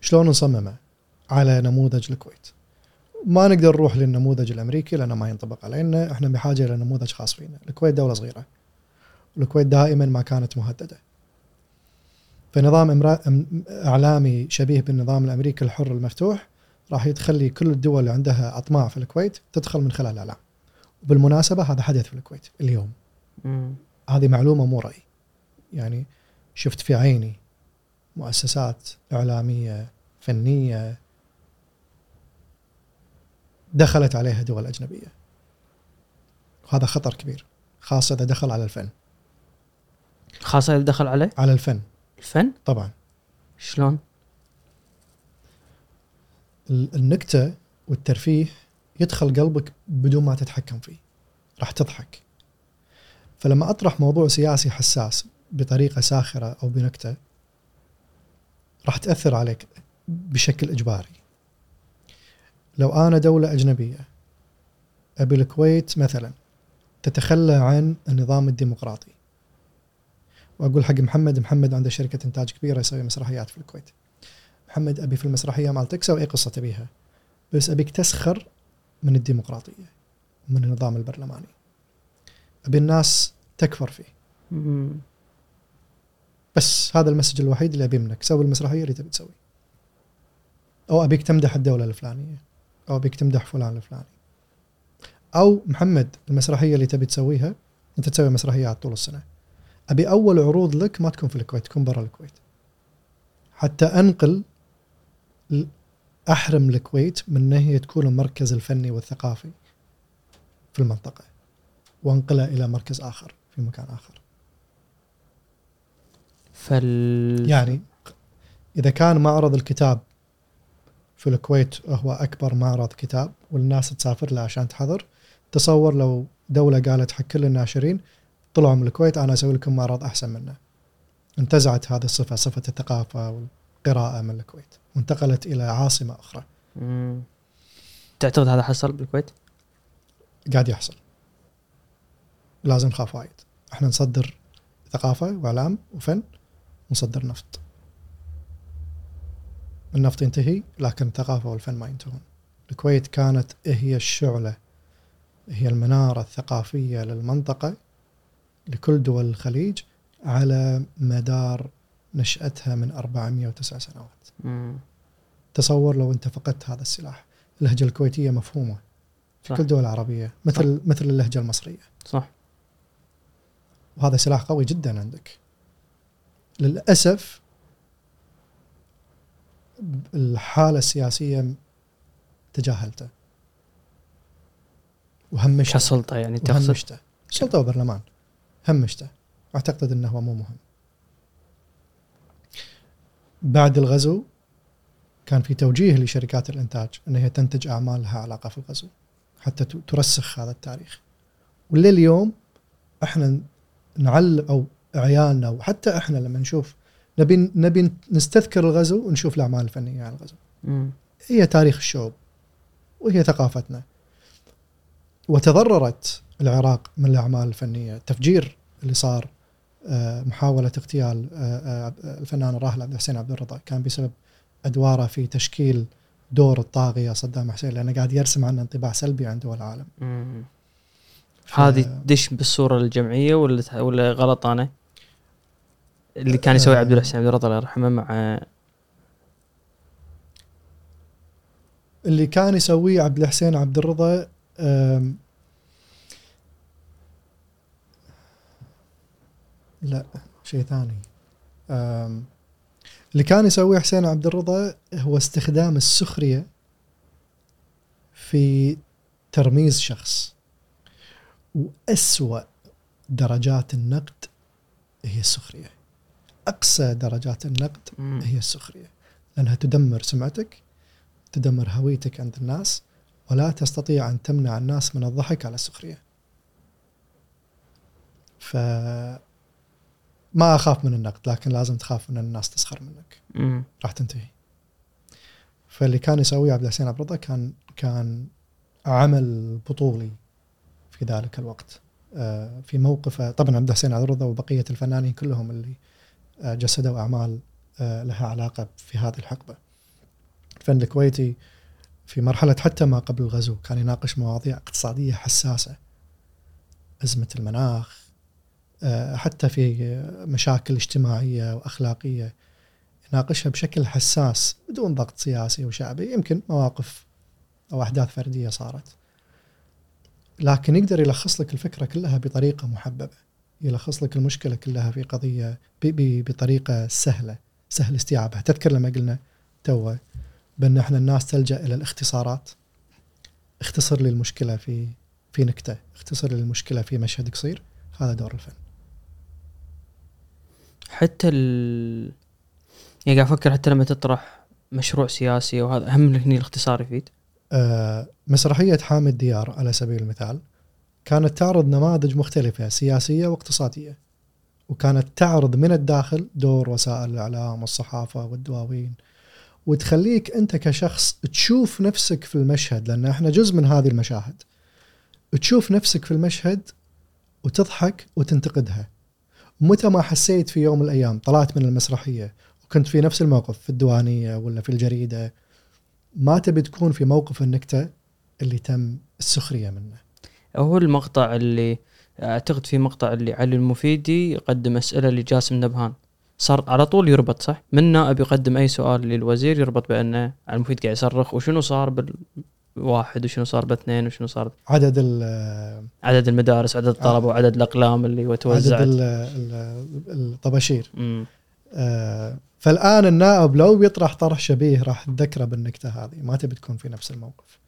شلون نصممه على نموذج الكويت؟ ما نقدر نروح للنموذج الأمريكي لأنه ما ينطبق علينا إحنا بحاجة إلى نموذج خاص فينا. الكويت دولة صغيرة. والكويت دائما ما كانت مهددة. فنظام إعلامي شبيه بالنظام الأمريكي الحر المفتوح راح يتخلي كل الدول اللي عندها أطماع في الكويت تدخل من خلال الإعلام. وبالمناسبة هذا حدث في الكويت اليوم. مم. هذه معلومة مو رأي. يعني شفت في عيني مؤسسات إعلامية فنية دخلت عليها دول أجنبية. وهذا خطر كبير خاصة إذا دخل على الفن. خاصة إذا دخل عليه؟ على الفن. الفن؟ طبعا. شلون؟ ال- النكتة والترفيه يدخل قلبك بدون ما تتحكم فيه. راح تضحك. فلما أطرح موضوع سياسي حساس بطريقة ساخرة أو بنكتة راح تأثر عليك بشكل إجباري. لو أنا دولة أجنبية أبي الكويت مثلا تتخلى عن النظام الديمقراطي. وأقول حق محمد محمد عنده شركة إنتاج كبيرة يسوي مسرحيات في الكويت. محمد أبي في المسرحية مالتك سوي اي قصة تبيها. بس أبيك تسخر من الديمقراطية من النظام البرلماني. أبي الناس تكفر فيه. مم. بس هذا المسج الوحيد اللي أبي منك سوي المسرحية اللي تبي تسوي. أو أبيك تمدح الدولة الفلانية أو أبيك تمدح فلان الفلاني. أو محمد المسرحية اللي تبي تسويها أنت تسوي مسرحيات طول السنة. أبي أول عروض لك ما تكون في الكويت تكون برا الكويت. حتى أنقل أحرم الكويت من ان هي تكون المركز الفني والثقافي في المنطقة وانقلها إلى مركز آخر في مكان آخر. فال يعني إذا كان معرض الكتاب في الكويت هو أكبر معرض كتاب والناس تسافر له عشان تحضر تصور لو دولة قالت حق كل الناشرين طلعوا من الكويت أنا أسوي لكم معرض أحسن منه. انتزعت هذه الصفة صفة الثقافة والقراءة من الكويت. وانتقلت إلى عاصمة أخرى. مم. تعتقد هذا حصل بالكويت؟ قاعد يحصل. لازم نخاف وايد. إحنا نصدر ثقافة وإعلام وفن ونصدر نفط. النفط ينتهي لكن الثقافة والفن ما ينتهون. الكويت كانت هي الشعلة هي المنارة الثقافية للمنطقة لكل دول الخليج على مدار نشأتها من 409 سنوات. مم. تصور لو أنت فقدت هذا السلاح. اللهجة الكويتية مفهومة. في صح. كل الدول العربية. مثل مثل اللهجة المصرية. صح. وهذا سلاح قوي جدا عندك. للأسف الحالة السياسية تجاهلته. وهمشته. كسلطة يعني تقصد وهمشته. سلطة وبرلمان. همشته. أعتقد إنه هو مو مهم. بعد الغزو كان في توجيه لشركات الإنتاج إن هي تنتج أعمال لها علاقة في الغزو حتى ترسخ هذا التاريخ. ولليوم إحنا نعلم أو عيالنا وحتى إحنا لما نشوف نبي نبي نستذكر الغزو ونشوف الأعمال الفنية عن الغزو. هي تاريخ الشعوب وهي ثقافتنا. وتضررت العراق من الأعمال الفنية التفجير اللي صار آه، محاولة اغتيال آه، آه، الفنان الراحل عبد الحسين عبد الرضا كان بسبب أدواره في تشكيل دور الطاغية صدام حسين لأنه قاعد يرسم عنه انطباع سلبي عند دول العالم. ف- هذه دش بالصورة الجمعية ولا ولا غلط أنا؟ اللي كان يسوي. عبد الحسين عبد الرضا الله يرحمه مع اللي كان يسويه عبد الحسين عبد الرضا لا شيء ثاني. أم، اللي كان يسويه حسين عبد الرضا هو استخدام السخرية في ترميز شخص. وأسوأ درجات النقد هي السخرية. أقصى درجات النقد. هي السخرية. لأنها تدمر سمعتك تدمر هويتك عند الناس ولا تستطيع أن تمنع الناس من الضحك على السخرية. ف ما أخاف من النقد لكن لازم تخاف من الناس تسخر منك مم. راح تنتهي فاللي كان يسويه عبد الحسين عبد كان كان عمل بطولي في ذلك الوقت آه، في موقفه طبعا عبد الحسين عبد وبقية الفنانين كلهم اللي آه، جسدوا أعمال آه، لها علاقة في هذه الحقبة. الفن الكويتي في مرحلة حتى ما قبل الغزو كان يناقش مواضيع اقتصادية حساسة. أزمة المناخ حتى في مشاكل اجتماعية وأخلاقية يناقشها بشكل حساس بدون ضغط سياسي وشعبي يمكن مواقف أو أحداث فردية صارت. لكن يقدر يلخص لك الفكرة كلها بطريقة محببة. يلخص لك المشكلة كلها في قضية بطريقة سهلة سهل استيعابها تذكر لما قلنا تو بأن إحنا الناس تلجأ إلى الاختصارات اختصر لي المشكلة في في نكتة اختصر لي المشكلة في مشهد قصير هذا دور الفن حتى ال يعني قاعد أفكر حتى لما تطرح مشروع سياسي وهذا هم هني الاختصار يفيد؟ آه، مسرحية حامد ديار على سبيل المثال كانت تعرض نماذج مختلفة سياسية واقتصادية وكانت تعرض من الداخل دور وسائل الإعلام والصحافة والدواوين وتخليك أنت كشخص تشوف نفسك في المشهد لأن إحنا جزء من هذه المشاهد. تشوف نفسك في المشهد وتضحك وتنتقدها. متى ما حسيت في يوم من الأيام طلعت من المسرحية وكنت في نفس الموقف في الديوانية ولا في الجريدة ما تبي تكون في موقف النكتة اللي تم السخرية منه هو المقطع اللي أعتقد في مقطع اللي علي المفيدي يقدم أسئلة لجاسم نبهان صار على طول يربط صح؟ من نائب يقدم أي سؤال للوزير يربط بأنه المفيد قاعد يصرخ وشنو صار بالواحد وشنو صار باثنين وشنو صار؟ عدد ال عدد المدارس عدد الطلبة وعدد الأقلام اللي عدد توزعت. ال- الطباشير. آه، فالآن النائب لو بيطرح طرح شبيه راح تذكره بالنكتة هذه ما تبي تكون في نفس الموقف.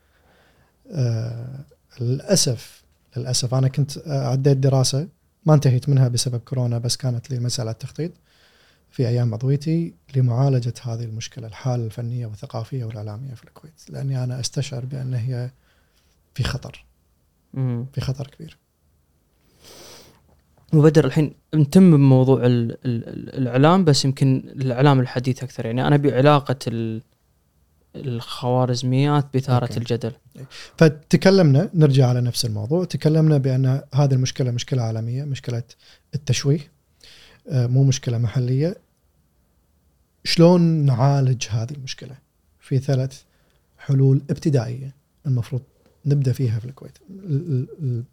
آه، للأسف للأسف أنا كنت آه، عديت دراسة ما انتهيت منها بسبب كورونا بس كانت لي مسألة تخطيط. في أيام عضويتي لمعالجة هذه المشكلة الحالة الفنية والثقافية والإعلامية في الكويت لأني أنا أستشعر بأن هي في خطر. في خطر كبير. وبدر الحين نتم بموضوع ال ال ال- الإعلام بس يمكن الإعلام الحديث أكثر يعني أنا بعلاقة ال الخوارزميات بثاره أوكي. الجدل فتكلمنا نرجع على نفس الموضوع تكلمنا بأن هذه المشكلة مشكلة عالمية مشكلة التشويه مو مشكلة محلية. شلون نعالج هذه المشكلة؟ في ثلاث حلول ابتدائية المفروض نبدأ فيها في الكويت. ال- ال- ال-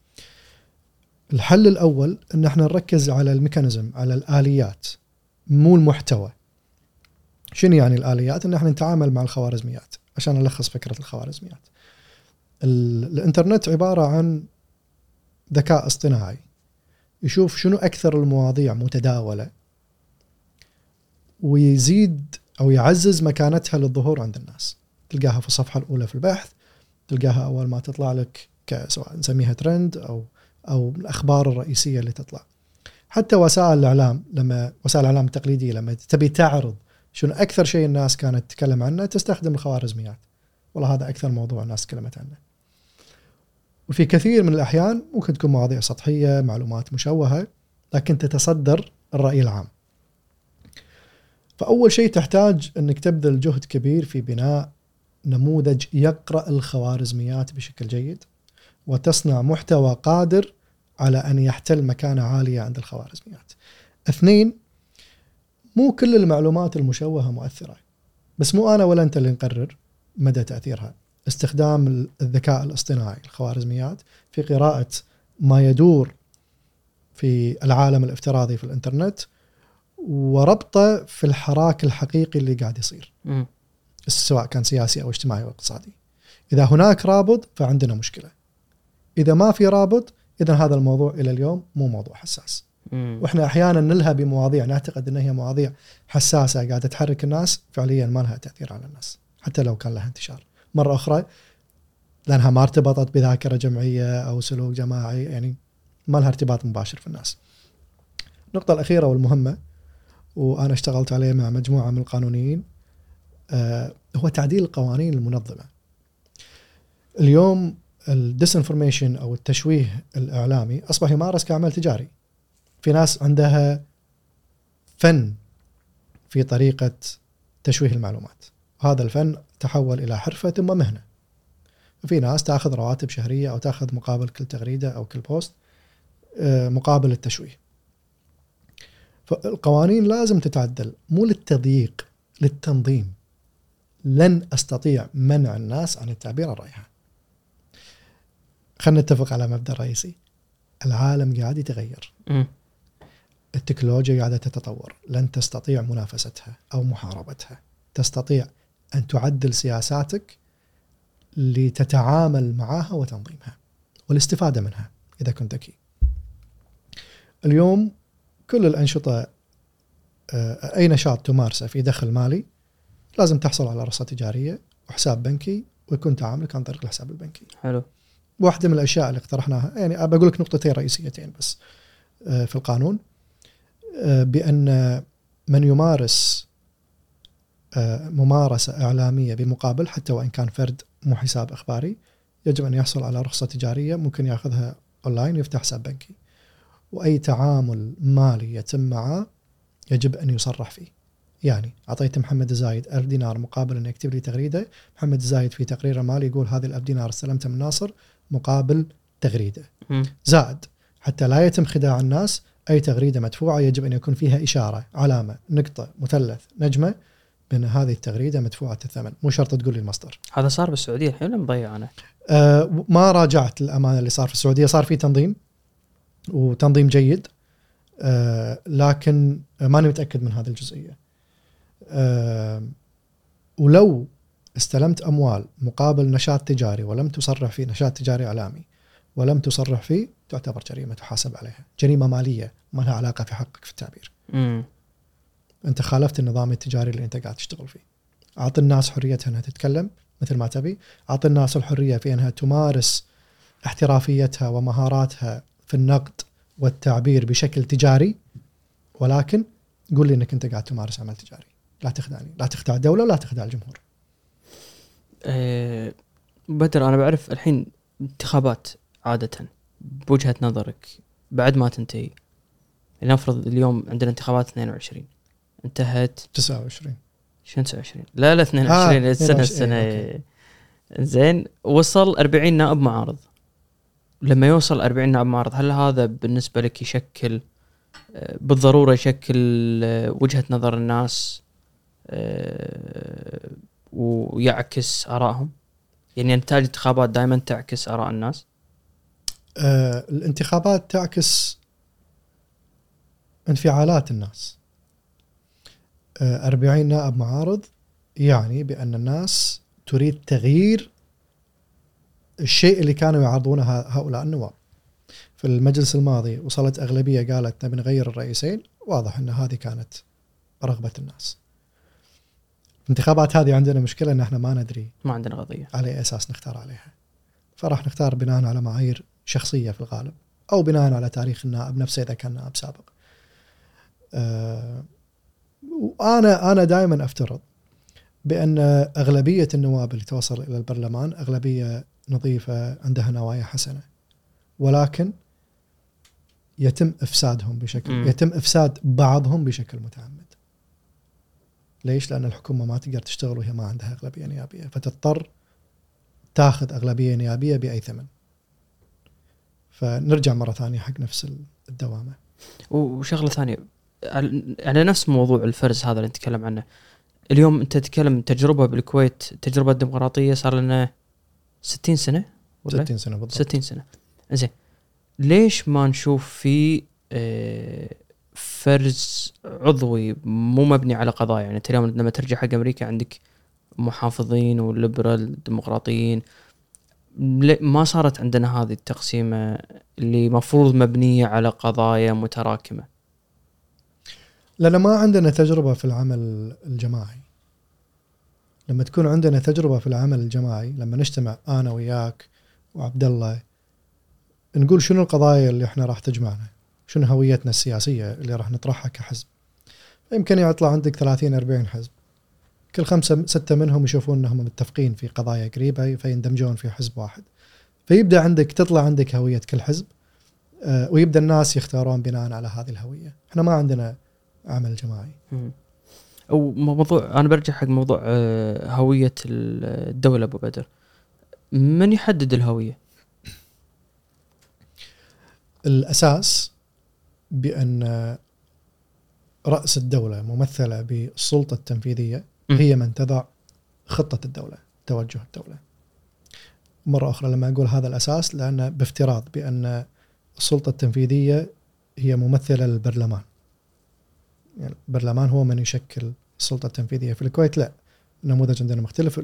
الحل الأول إن إحنا نركز على الميكانيزم على الآليات مو المحتوى. شنو يعني الآليات؟ إن إحنا نتعامل مع الخوارزميات عشان الخص فكرة الخوارزميات. ال- الإنترنت عبارة عن ذكاء اصطناعي. يشوف شنو أكثر المواضيع متداولة ويزيد أو يعزز مكانتها للظهور عند الناس. تلقاها في الصفحة الأولى في البحث تلقاها أول ما تطلع لك سواء نسميها ترند أو أو الأخبار الرئيسية اللي تطلع. حتى وسائل الإعلام لما وسائل الإعلام التقليدية لما تبي تعرض شنو أكثر شيء الناس كانت تتكلم عنه تستخدم الخوارزميات. والله هذا أكثر موضوع الناس تكلمت عنه. وفي كثير من الأحيان ممكن تكون مواضيع سطحية معلومات مشوهة لكن تتصدر الرأي العام فأول شيء تحتاج إنك تبذل جهد كبير في بناء نموذج يقرأ الخوارزميات بشكل جيد وتصنع محتوى قادر على أن يحتل مكانة عالية عند الخوارزميات. اثنين مو كل المعلومات المشوهة مؤثرة بس مو أنا ولا أنت اللي نقرر مدى تأثيرها. استخدام الذكاء الاصطناعي الخوارزميات في قراءة ما يدور في العالم الافتراضي في الانترنت وربطه في الحراك الحقيقي اللي قاعد يصير. مم. سواء كان سياسي أو اجتماعي أو اقتصادي. إذا هناك رابط فعندنا مشكلة. إذا ما في رابط إذا هذا الموضوع إلى اليوم مو موضوع حساس. مم. وإحنا أحيانا نلهى بمواضيع نعتقد إن هي مواضيع حساسة قاعدة تحرك الناس فعليا ما لها تأثير على الناس حتى لو كان لها انتشار مرة أخرى لأنها ما ارتبطت بذاكرة جمعية أو سلوك جماعي يعني ما لها ارتباط مباشر في الناس. النقطة الأخيرة والمهمة وأنا اشتغلت عليه مع مجموعة من القانونيين آه، هو تعديل القوانين المنظمة. اليوم الديسنفورميشن أو التشويه الإعلامي أصبح يمارس كعمل تجاري. في ناس عندها فن في طريقة تشويه المعلومات. وهذا الفن تحول إلى حرفة ثم مهنة. وفي ناس تأخذ رواتب شهرية أو تأخذ مقابل كل تغريدة أو كل بوست آه، مقابل التشويه. فالقوانين لازم تتعدل مو للتضييق للتنظيم. لن أستطيع منع الناس عن التعبير عن رأيها. خلينا نتفق على مبدأ رئيسي. العالم قاعد يتغير. التكنولوجيا قاعدة تتطور، لن تستطيع منافستها أو محاربتها. تستطيع أن تعدل سياساتك لتتعامل معها وتنظيمها والاستفادة منها إذا كنت ذكي. اليوم كل الأنشطة آه، أي نشاط تمارسه في دخل مالي لازم تحصل على رخصه تجارية وحساب بنكي ويكون تعاملك عن طريق الحساب البنكي. حلو واحدة من الأشياء اللي اقترحناها يعني بقول لك نقطتين رئيسيتين بس آه، في القانون آه، بأن من يمارس ممارسة إعلامية بمقابل حتى وإن كان فرد مو حساب إخباري يجب أن يحصل على رخصة تجارية ممكن يأخذها أونلاين ويفتح حساب بنكي. وأي تعامل مالي يتم معه يجب أن يصرح فيه. يعني أعطيت محمد الزايد 1000 دينار مقابل انه يكتب لي تغريدة، محمد الزايد في تقريره مالي يقول هذه ال 1000 دينار استلمتها من ناصر مقابل تغريدة. مم. زائد حتى لا يتم خداع الناس أي تغريدة مدفوعة يجب أن يكون فيها إشارة علامة نقطة مثلث نجمة بأن هذه التغريدة مدفوعة الثمن مو شرط تقول لي المصدر. هذا صار بالسعوديه الحين ولا مضيع أنا؟ أه ما راجعت الامانه اللي صار في السعودية. صار في تنظيم وتنظيم جيد أه لكن ماني متأكد من هذه الجزئية. أه ولو استلمت أموال مقابل نشاط تجاري ولم تصرح فيه نشاط تجاري إعلامي ولم تصرح فيه تعتبر جريمة تحاسب عليها. جريمة مالية ما لها علاقة في حقك في التعبير. مم. انت خالفت النظام التجاري اللي انت قاعد تشتغل فيه. اعط الناس حريتها انها تتكلم مثل ما تبي. اعط الناس الحرية في انها تمارس احترافيتها ومهاراتها في النقد والتعبير بشكل تجاري ولكن قول لي انك انت قاعد تمارس عمل تجاري. لا تخدعني. لا تخدع الدولة ولا تخدع الجمهور. أه بدر أنا بعرف الحين انتخابات عادة بوجهة نظرك بعد ما تنتهي لنفرض اليوم عندنا انتخابات 22 انتهت. 29 شنو 29 لا لا 22 آه، السنة 22 السنة إيه، زين. وصل 40 نائب معارض. لما يوصل 40 نائب معارض هل هذا بالنسبة لك يشكل آه، بالضرورة يشكل آه، وجهة نظر الناس آه، ويعكس آرائهم؟ يعني نتائج الانتخابات دائما تعكس آراء الناس؟ آه الانتخابات تعكس انفعالات الناس. 40 نائب معارض يعني بأن الناس تريد تغيير الشيء اللي كانوا يعارضونه هؤلاء النواب. في المجلس الماضي وصلت أغلبية قالت نبي نغير الرئيسين واضح أن هذه كانت رغبة الناس. الانتخابات هذه عندنا مشكلة أن إحنا ما ندري ما عندنا قضية. على أي أساس نختار عليها. فراح نختار بناء على معايير شخصية في الغالب أو بناء على تاريخ النائب نفسه إذا كان نائب سابق. آه، وأنا أنا دائما أفترض بأن أغلبية النواب اللي توصل إلى البرلمان أغلبية نظيفة عندها نوايا حسنة ولكن يتم إفسادهم بشكل مم. يتم إفساد بعضهم بشكل متعمد ليش؟ لأن الحكومة ما تقدر تشتغل وهي ما عندها أغلبية نيابية فتضطر تاخذ أغلبية نيابية بأي ثمن. فنرجع مرة ثانية حق نفس الدوامة. وشغلة ثانية على نفس موضوع الفرز هذا اللي نتكلم عنه. اليوم أنت تتكلم تجربة بالكويت تجربة ديمقراطية صار لنا 60 سنة ولا؟ 60 سنة بالضبط. 60 سنة. زين ليش ما نشوف في آه، فرز عضوي مو مبني على قضايا؟ يعني انت اليوم لما ترجع حق أمريكا عندك محافظين والليبرال ديمقراطيين. ما صارت عندنا هذه التقسيمة اللي مفروض مبنية على قضايا متراكمة. لأن ما عندنا تجربة في العمل الجماعي. لما تكون عندنا تجربة في العمل الجماعي لما نجتمع أنا وياك وعبد الله نقول شنو القضايا اللي إحنا راح تجمعنا؟ شنو هويتنا السياسية اللي راح نطرحها كحزب؟ يمكن يطلع عندك 30 40 حزب. كل خمسة ستة منهم يشوفون إنهم متفقين في قضايا قريبة فيندمجون في حزب واحد. فيبدأ عندك تطلع عندك هوية كل حزب آه، ويبدأ الناس يختارون بناء على هذه الهوية. إحنا ما عندنا عمل جماعي مم. أو موضوع أنا برجع حق موضوع آه، هوية الدولة أبو بدر من يحدد الهوية؟ الأساس بأن رأس الدولة ممثلة بالسلطة التنفيذية. هي من تضع خطة الدولة توجه الدولة مرة أخرى لما أقول هذا الأساس لأن بافتراض بأن السلطة التنفيذية هي ممثلة للبرلمان يعني البرلمان هو من يشكل السلطه التنفيذيه في الكويت لا النموذج عندنا مختلف.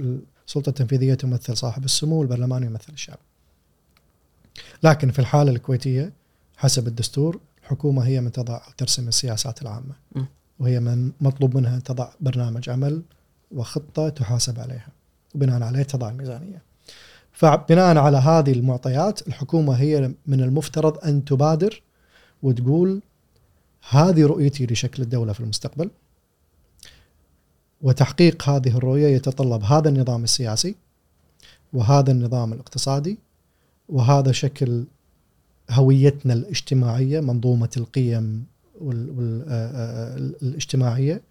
السلطة التنفيذية تمثل صاحب السمو والبرلمان يمثل الشعب. لكن في الحالة الكويتية حسب الدستور الحكومة هي من تضع أو ترسم السياسات العامة. وهي من مطلوب منها ان تضع برنامج عمل وخطة تحاسب عليها وبناء عليه تضع الميزانية. فبناء على هذه المعطيات الحكومة هي من المفترض أن تبادر وتقول هذه رؤيتي لشكل الدولة في المستقبل. وتحقيق هذه الرؤية يتطلب هذا النظام السياسي وهذا النظام الاقتصادي وهذا شكل هويتنا الاجتماعية منظومة القيم والاجتماعيه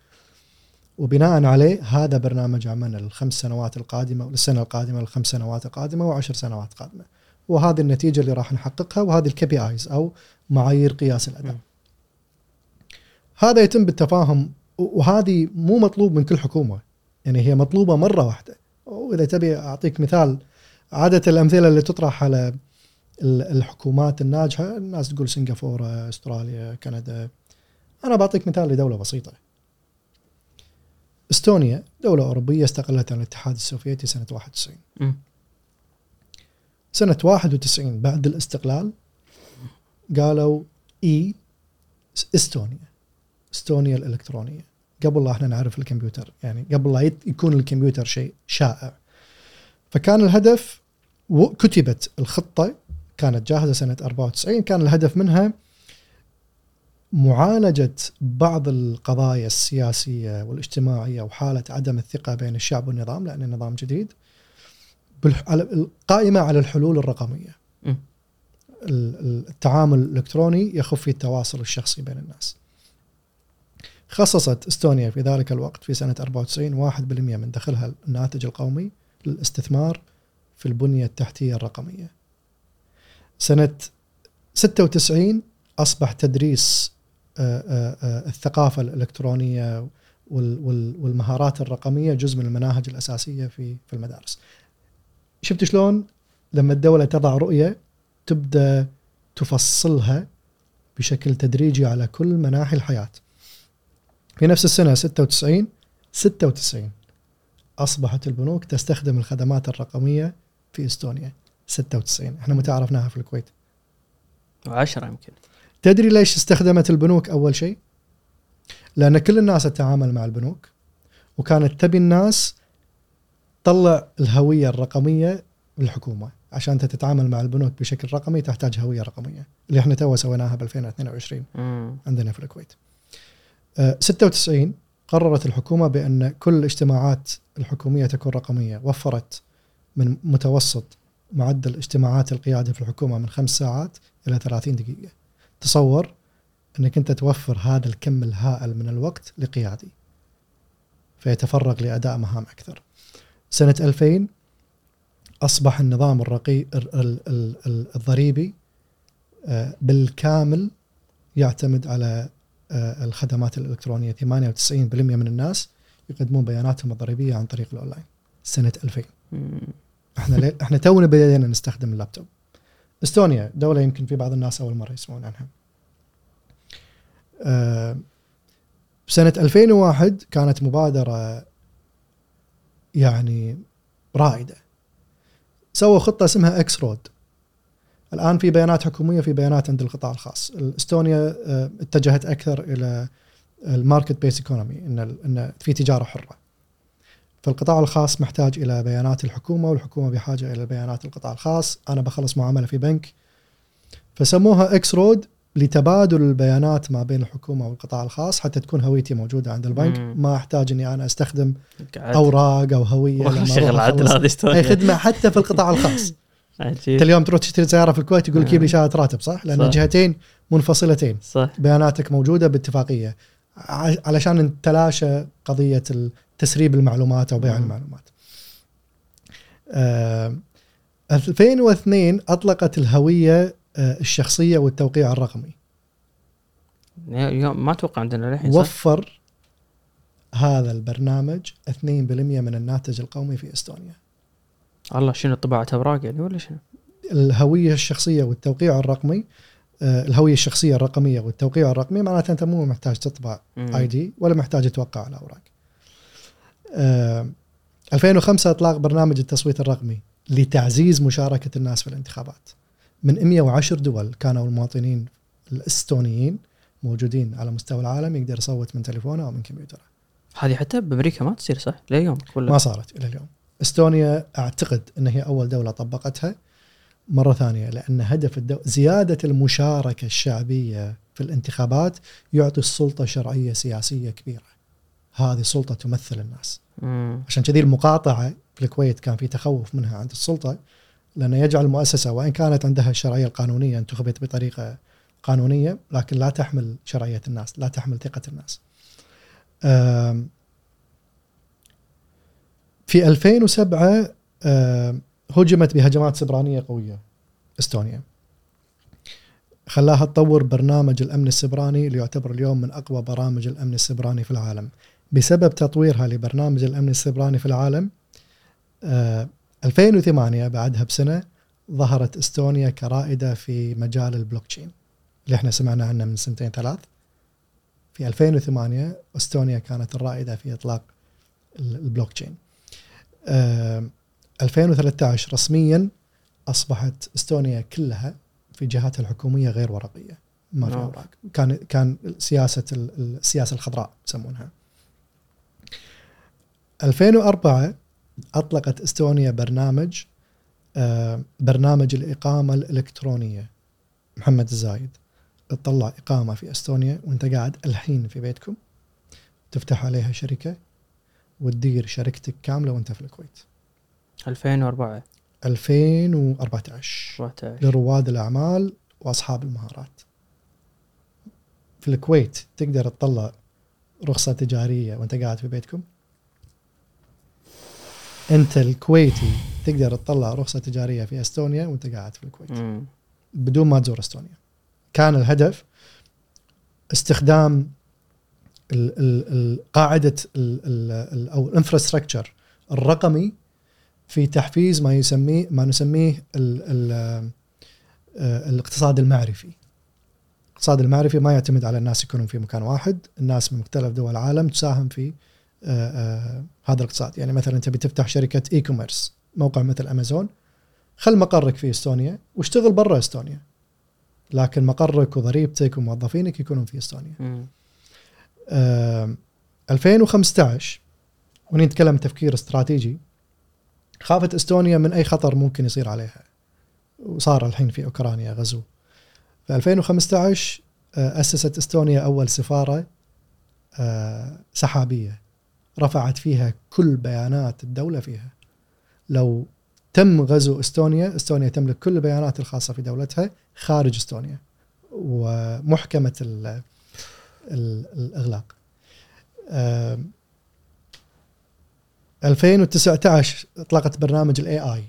وبناء عليه هذا برنامج عملنا للخمس سنوات القادمة وللسنه القادمة للخمس سنوات القادمة وعشر سنوات قادمة. وهذه النتيجة اللي راح نحققها وهذه ال KPIs أو معايير قياس الأداء. م. هذا يتم بالتفاهم وهذه مو مطلوب من كل حكومة. يعني هي مطلوبة مرة واحدة. وإذا تبي أعطيك مثال عادة الأمثلة اللي تطرح على ال- الحكومات الناجحة الناس تقول سنغافورة أستراليا كندا. أنا بعطيك مثال لدولة بسيطة. إستونيا دولة أوروبية استقلت عن الاتحاد السوفيتي سنة 91 مم. سنة 91 بعد الاستقلال قالوا إي إستونيا. إستونيا الإلكترونية. قبل لا إحنا نعرف الكمبيوتر يعني قبل لا يكون الكمبيوتر شيء شائع. فكان الهدف وكتبت الخطة كانت جاهزة سنة 94 كان الهدف منها معالجة بعض القضايا السياسية والاجتماعية وحالة عدم الثقة بين الشعب والنظام لأن النظام جديد القائمه على الحلول الرقمية. التعامل الإلكتروني يخف فيه التواصل الشخصي بين الناس. خصصت إستونيا في ذلك الوقت في سنة 94 1% من دخلها الناتج القومي للاستثمار في البنية التحتية الرقمية. سنة 96 أصبح تدريس آه، آه، آه، الثقافة الإلكترونية وال- وال- والمهارات الرقمية جزء من المناهج الأساسية في في المدارس. شفت شلون لما الدولة تضع رؤية تبدأ تفصلها بشكل تدريجي على كل مناحي الحياة. في نفس السنة 96 96 أصبحت البنوك تستخدم الخدمات الرقمية في إستونيا 96 إحنا متى عرفناها في الكويت وعشرة يمكن تدري ليش استخدمت البنوك أول شيء؟ لأن كل الناس تتعامل مع البنوك وكانت تبي الناس تطلع الهوية الرقمية للحكومة عشان أنت تتعامل مع البنوك بشكل رقمي تحتاج هوية رقمية اللي إحنا تو سويناها ب 2022 مم. عندنا في الكويت. آه، 96 قررت الحكومة بأن كل الاجتماعات الحكومية تكون رقمية، وفرت من متوسط معدل اجتماعات القيادة في الحكومة من خمس ساعات إلى 30 دقيقة. تصور أنك أنت توفر هذا الكم الهائل من الوقت لقيادي. فيتفرغ لأداء مهام أكثر. سنة 2000 أصبح النظام الرقي ال- ال- ال- ال- الضريبي آه، بالكامل يعتمد على الخدمات الإلكترونية. 98% من الناس يقدمون بياناتهم الضريبية عن طريق الأونلاين سنة 2000 مم. إحنا إحنا تونا بدينا نستخدم اللابتوب. إستونيا دولة يمكن في بعض الناس أول مرة يسمعون عنها. آه، سنة 2001 كانت مبادرة يعني رائدة. سووا خطة اسمها X-Road الآن في بيانات حكومية في بيانات عند القطاع الخاص. إستونيا آه، اتجهت أكثر إلى ال market-based economy إن إن في تجارة حرة. فالقطاع الخاص محتاج إلى بيانات الحكومة والحكومة بحاجة إلى بيانات القطاع الخاص. أنا بخلص معاملة في بنك. فسموها X-Road لتبادل البيانات ما بين الحكومة والقطاع الخاص حتى تكون هويتي موجودة عند البنك. مم. ما أحتاج إني أنا أستخدم أوراق أو هوية شغل عدل. هذه خدمة حتى في القطاع الخاص. أنت اليوم تروح تشتري سيارة في الكويت يقول لك جيب لي شهادة راتب صح؟ لأن صح. جهتين منفصلتين صح بياناتك موجودة باتفاقية علشان نتلاشى قضية تسريب المعلومات أو بيع. المعلومات. آه 2002 أطلقت الهوية آه الشخصية والتوقيع الرقمي ما أتوقع عندنا للحين؟ وفر هذا البرنامج 2% من الناتج القومي في إستونيا. الله شنو طباعة اوراق يعني ولا شنو؟ الهوية الشخصية والتوقيع الرقمي آه الهوية الشخصية الرقمية والتوقيع الرقمي معناته أنت مو محتاج تطبع. اي دي ولا محتاج توقع على اوراق. آه 2005 إطلاق برنامج التصويت الرقمي لتعزيز مشاركة الناس في الانتخابات. من 110 دول كانوا المواطنين الإستونيين موجودين على مستوى العالم يقدر يصوت من تليفونه أو من كمبيوتره. هذه حتى بأمريكا ما تصير صح؟ لليوم ولا ما صارت إلى اليوم. إستونيا أعتقد إن هي أول دولة طبقتها مرة ثانية لأن هدف الدو... زيادة المشاركة الشعبية في الانتخابات يعطي السلطة شرعية سياسية كبيرة. هذه سلطه تمثل الناس. مم. عشان كذي المقاطعة في الكويت كان في تخوف منها عند السلطة لأنه يجعل المؤسسة وإن كانت عندها الشرعية القانونية انتخبت بطريقة قانونية لكن لا تحمل شرعية الناس، لا تحمل ثقة الناس. في 2007 آم، هجمت بهجمات سبرانية قوية إستونيا. خلاها تطور برنامج الأمن السبراني اللي يعتبر اليوم من أقوى برامج الأمن السبراني في العالم. بسبب تطويرها لبرنامج الأمن السبراني في العالم آه 2008 بعدها بسنة ظهرت إستونيا كرائدة في مجال البلوك تشين اللي إحنا سمعنا عنه من سنتين ثلاث في 2008 إستونيا كانت الرائدة في إطلاق ال- البلوك تشين آه 2013 رسميا أصبحت إستونيا كلها في جهاتها الحكومية غير ورقية ما في. أوراق. كان كان سياسة ال- السياسة الخضراء يسمونها. 2004 أطلقت إستونيا برنامج آه، برنامج الإقامة الإلكترونية. محمد الزايد تطلع إقامة في إستونيا وانت قاعد الحين في بيتكم. تفتح عليها شركة. وتدير شركتك كاملة وانت في الكويت. 2004 2014 14 لرواد الأعمال وأصحاب المهارات. في الكويت تقدر تطلع رخصة تجارية وانت قاعد في بيتكم؟ انت الكويتي تقدر تطلع رخصة تجارية في إستونيا وانت قاعد في الكويت. مم. بدون ما تزور إستونيا. كان الهدف استخدام قاعدة ال- أو ال infrastructure الرقمي في تحفيز ما يسميه ما نسميه آه، الاقتصاد المعرفي. الاقتصاد المعرفي ما يعتمد على الناس يكونون في مكان واحد الناس من مختلف دول العالم تساهم في آه، آه، هذا الاقتصاد. يعني مثلا تبي تفتح شركة e-commerce موقع مثل امازون خل مقرك في إستونيا واشتغل برا إستونيا. لكن مقرك وضريبتك وموظفينك يكونون في إستونيا. مم. آم، 2015 ونتكلم تفكير استراتيجي خافت إستونيا من أي خطر ممكن يصير عليها وصار الحين في أوكرانيا غزو في 2015 آه، أسست إستونيا أول سفارة آه، سحابية رفعت فيها كل بيانات الدولة فيها لو تم غزو إستونيا إستونيا تملك كل البيانات الخاصة في دولتها خارج إستونيا ومحكمة الإغلاق. آم، 2019 اطلقت برنامج ال AI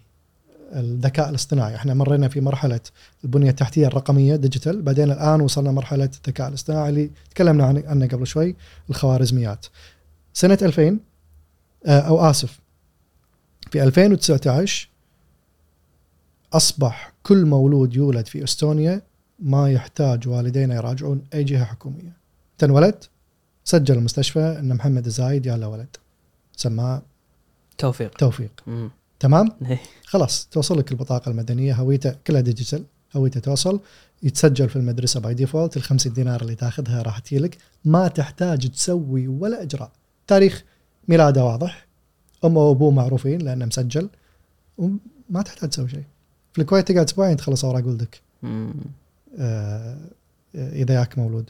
الذكاء الاصطناعي. إحنا مرينا في مرحلة البنية التحتية الرقمية digital بعدين الآن وصلنا مرحلة الذكاء الاصطناعي اللي تكلمنا عن- عنه قبل شوي الخوارزميات. سنة 2000 آه، أو آسف في 2019 أصبح كل مولود يولد في إستونيا ما يحتاج والدينا يراجعون أي جهة حكومية. تنولد سجل المستشفى إن محمد الزايد يا له ولد. سماه توفيق. توفيق. مم. تمام؟ إيه. خلاص توصل لك البطاقة المدنية هويته كلها ديجيتال هويته توصل يتسجل في المدرسة by default ال 50 دينار اللي تاخذها راح تجيلك. ما تحتاج تسوي ولا إجراء. تاريخ ميلاده واضح. أمه وأبوه معروفين لأنه مسجل. وما تحتاج تسوي شيء. في الكويت تقعد أسبوعين تخلص أوراق ولدك. آه، إذا ياك مولود.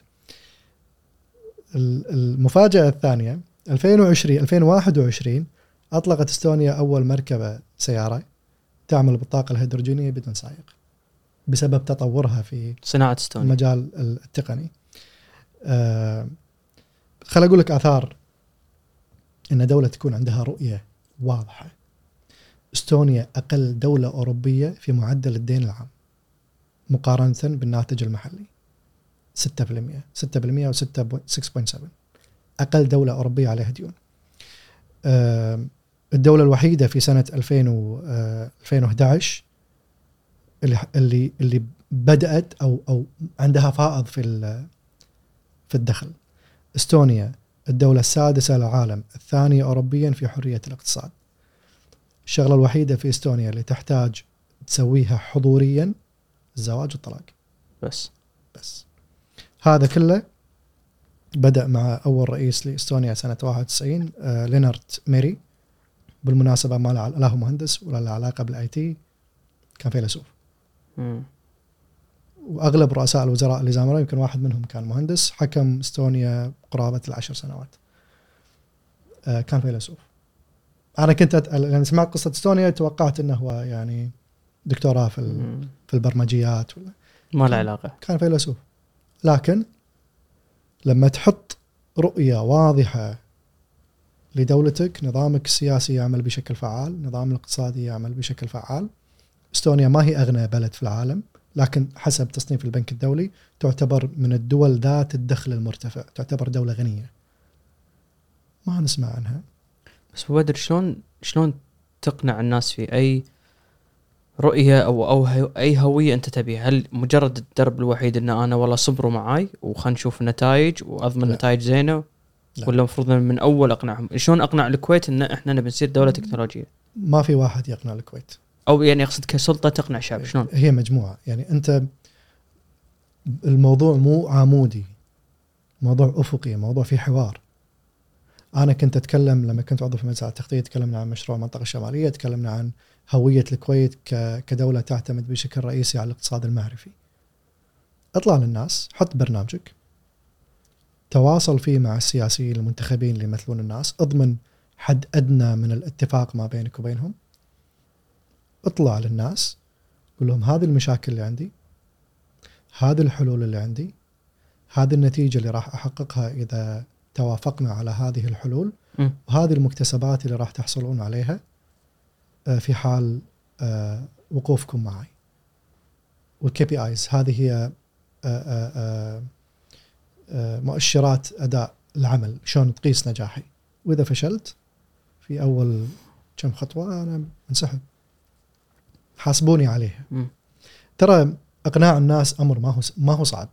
المفاجأة الثانية 2020 2021 أطلقت إستونيا أول مركبة سيارة تعمل بالطاقة الهيدروجينية بدون سائق بسبب تطورها في صناعة إستونيا. المجال التقني. آه خل أقول لك آثار إن دولة تكون عندها رؤية واضحة. إستونيا أقل دولة أوروبية في معدل الدين العام مقارنة بالناتج المحلي. 6% 6% و 6.7 أقل دولة أوروبية عليها ديون. الدولة الوحيدة في سنة 2000 و- آه، 2011 اللي اللي اللي بدأت أو أو عندها فائض في في الدخل. إستونيا الدولة السادسة للعالم الثانية اوروبيا في حرية الاقتصاد. الشغلة الوحيدة في إستونيا اللي تحتاج تسويها حضوريا الزواج والطلاق. بس. بس. هذا كله بدأ مع أول رئيس لإستونيا سنة 91 آه لينارد ميري. بالمناسبة ما له لا هو مهندس ولا له علاقة بال IT كان فيلسوف. وأغلب رؤساء الوزراء اللي زاملوه يمكن واحد منهم كان مهندس حكم إستونيا قرابة العشر سنوات. آه كان فيلسوف. أنا كنت أت... لأن سمعت قصة إستونيا توقعت إنه هو يعني دكتوراه في ال... في البرمجيات ولا ما له علاقة. كان فيلسوف. لكن لما تحط رؤية واضحة لدولتك نظامك السياسي يعمل بشكل فعال نظام الاقتصادي يعمل بشكل فعال إستونيا ما هي أغنى بلد في العالم لكن حسب تصنيف البنك الدولي تعتبر من الدول ذات الدخل المرتفع تعتبر دولة غنية. ما نسمع عنها. بس بدر شلون شلون تقنع الناس في أي رؤية أو أو أي هوية أنت تبيها. هل مجرد الدرب الوحيد إن أنا والله صبروا معاي وخلنا نشوف النتائج وأضمن. نتائج زينة؟ لا. ولا المفروض من أول أقنعهم؟ شلون أقنع الكويت إن إحنا نبي نصير دولة تكنولوجية؟ ما في واحد يقنع الكويت. أو يعني أقصد كسلطة تقنع الشعب شلون؟ هي مجموعة. يعني أنت الموضوع مو عمودي. موضوع أفقي موضوع فيه حوار. أنا كنت أتكلم لما كنت عضو في مجلس التخطيط تكلمنا عن مشروع المنطقة الشمالية تكلمنا عن هوية الكويت كدولة تعتمد بشكل رئيسي على الاقتصاد المعرفي. اطلع للناس حط برنامجك. تواصل فيه مع السياسيين المنتخبين اللي يمثلون الناس. اضمن حد أدنى من الاتفاق ما بينك وبينهم. اطلع للناس قول لهم هذه المشاكل اللي عندي هذه الحلول اللي عندي هذه النتيجة اللي راح أحققها إذا توافقنا على هذه الحلول. وهذه المكتسبات اللي راح تحصلون عليها. في حال آه، وقوفكم معي. وال KPIs هذه هي آه، آه، آه، آه، مؤشرات أداء العمل. شلون تقيس نجاحي؟ وإذا فشلت في أول كم خطوة أنا انسحب. حاسبوني عليها. ترى أقناع الناس أمر ما هو ما هو صعب.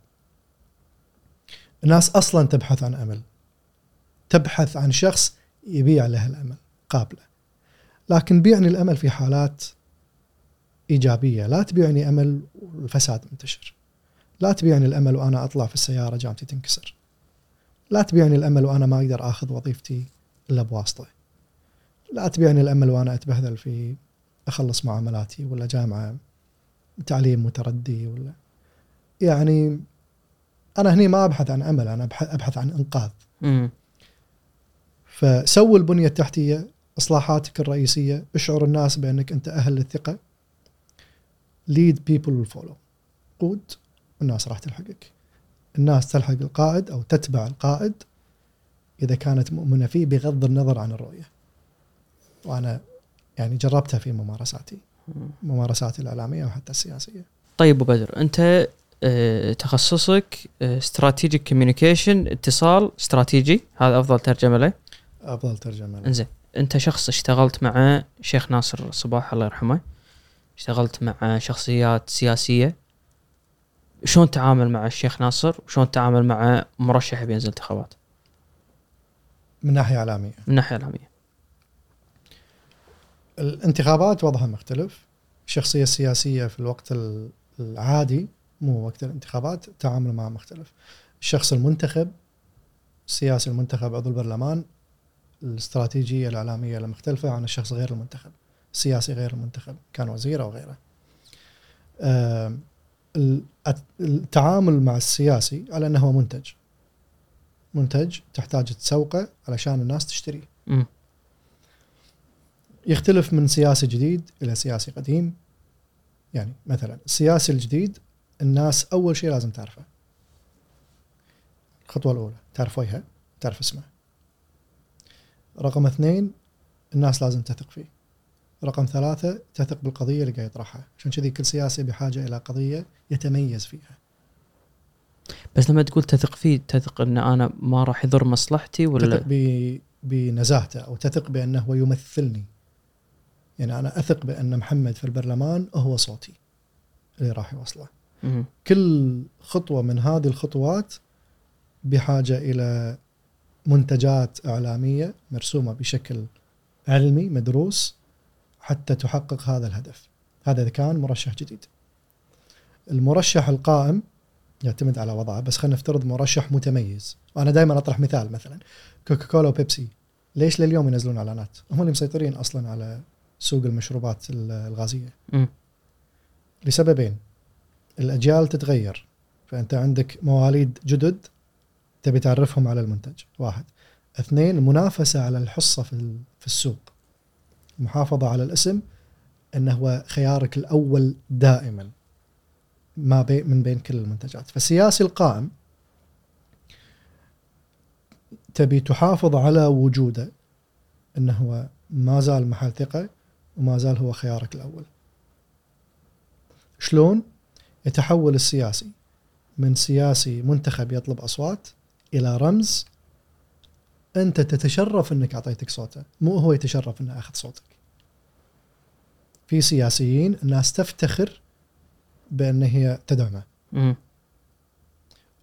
الناس أصلا تبحث عن أمل. تبحث عن شخص يبيع له الأمل قابله. لكن بيعني الأمل في حالات إيجابية. لا تبيعني أمل والفساد منتشر. لا تبيعني الأمل وأنا أطلع في السيارة جامتي تنكسر. لا تبيعني الأمل وأنا ما أقدر آخذ وظيفتي إلا بواسطة. لا تبيعني الأمل وأنا أتبهذل في أخلص معاملاتي ولا جامعة تعليم متردي ولا. يعني أنا هني ما أبحث عن أمل أنا أبحث عن إنقاذ. فسوي البنية التحتية إصلاحاتك الرئيسية أشعر الناس بأنك أنت أهل للثقة. lead people follow good والناس راح تلحقك. الناس تلحق القائد أو تتبع القائد إذا كانت مؤمنة فيه بغض النظر عن الرؤية. وأنا يعني جربتها في ممارساتي مم. ممارساتي الإعلامية وحتى السياسية. طيب أبو بدر أنت آه، تخصصك استراتيجيك كوميونيكيشن اتصال استراتيجي هذا أفضل ترجمة له؟ أفضل ترجمة له. إنزين. انت شخص اشتغلت مع شيخ ناصر صباح الله يرحمه. اشتغلت مع شخصيات سياسية. شلون تعامل مع الشيخ ناصر؟ وشلون تعامل مع مرشح بينزل انتخابات من ناحية إعلامية. من الناحيه الاعلاميه الانتخابات وضعها مختلف. الشخصية السياسية في الوقت ال- العادي مو وقت الانتخابات تعامل معه مختلف. الشخص المنتخب السياسي المنتخب عضو البرلمان الاستراتيجية الإعلامية المختلفة عن الشخص غير المنتخب السياسي غير المنتخب كان وزير أو غيره. التعامل مع السياسي على أنه هو منتج. منتج تحتاج تسوقه علشان الناس تشتريه. يختلف من سياسي جديد إلى سياسي قديم. يعني مثلا السياسي الجديد الناس أول شيء لازم تعرفه. الخطوة الأولى تعرف وجهه تعرف اسمه. رقم اثنين الناس لازم تثق فيه. رقم ثلاثة تثق بالقضية اللي قاعد يطرحها. عشان كذي كل سياسي بحاجة إلى قضية يتميز فيها. بس لما تقول تثق فيه تثق إن أنا ما راح يضر مصلحتي ولا؟ تثق ب- بنزاهته أو تثق بأنه هو يمثلني. يعني أنا أثق بأن محمد في البرلمان هو صوتي اللي راح يوصله. كل خطوة من هذه الخطوات بحاجة إلى منتجات إعلامية مرسومة بشكل علمي مدروس حتى تحقق هذا الهدف. هذا إذا كان مرشح جديد. المرشح القائم يعتمد على وضعه بس خلينا نفترض مرشح متميز. وأنا دائما أطرح مثال مثلا كوكاكولا وبيبسي. ليش لليوم ينزلون إعلانات؟ هم اللي مسيطرين أصلا على سوق المشروبات الغازية. مم. لسببين. الأجيال تتغير فأنت عندك مواليد جدد تبي تعرفهم على المنتج. واحد. اثنين المنافسه على الحصة في في السوق. المحافظه على الاسم انه هو خيارك الأول دائما. ما بي من بين كل المنتجات. فالسياسي القائم تبي تحافظ على وجوده. انه هو ما زال محل ثقة وما زال هو خيارك الأول. شلون؟ يتحول السياسي من سياسي منتخب يطلب أصوات إلى رمز أنت تتشرف أنك أعطيتك صوته مو هو يتشرف أنه أخذ صوتك. في سياسيين الناس تفتخر بأن هي تدعمه.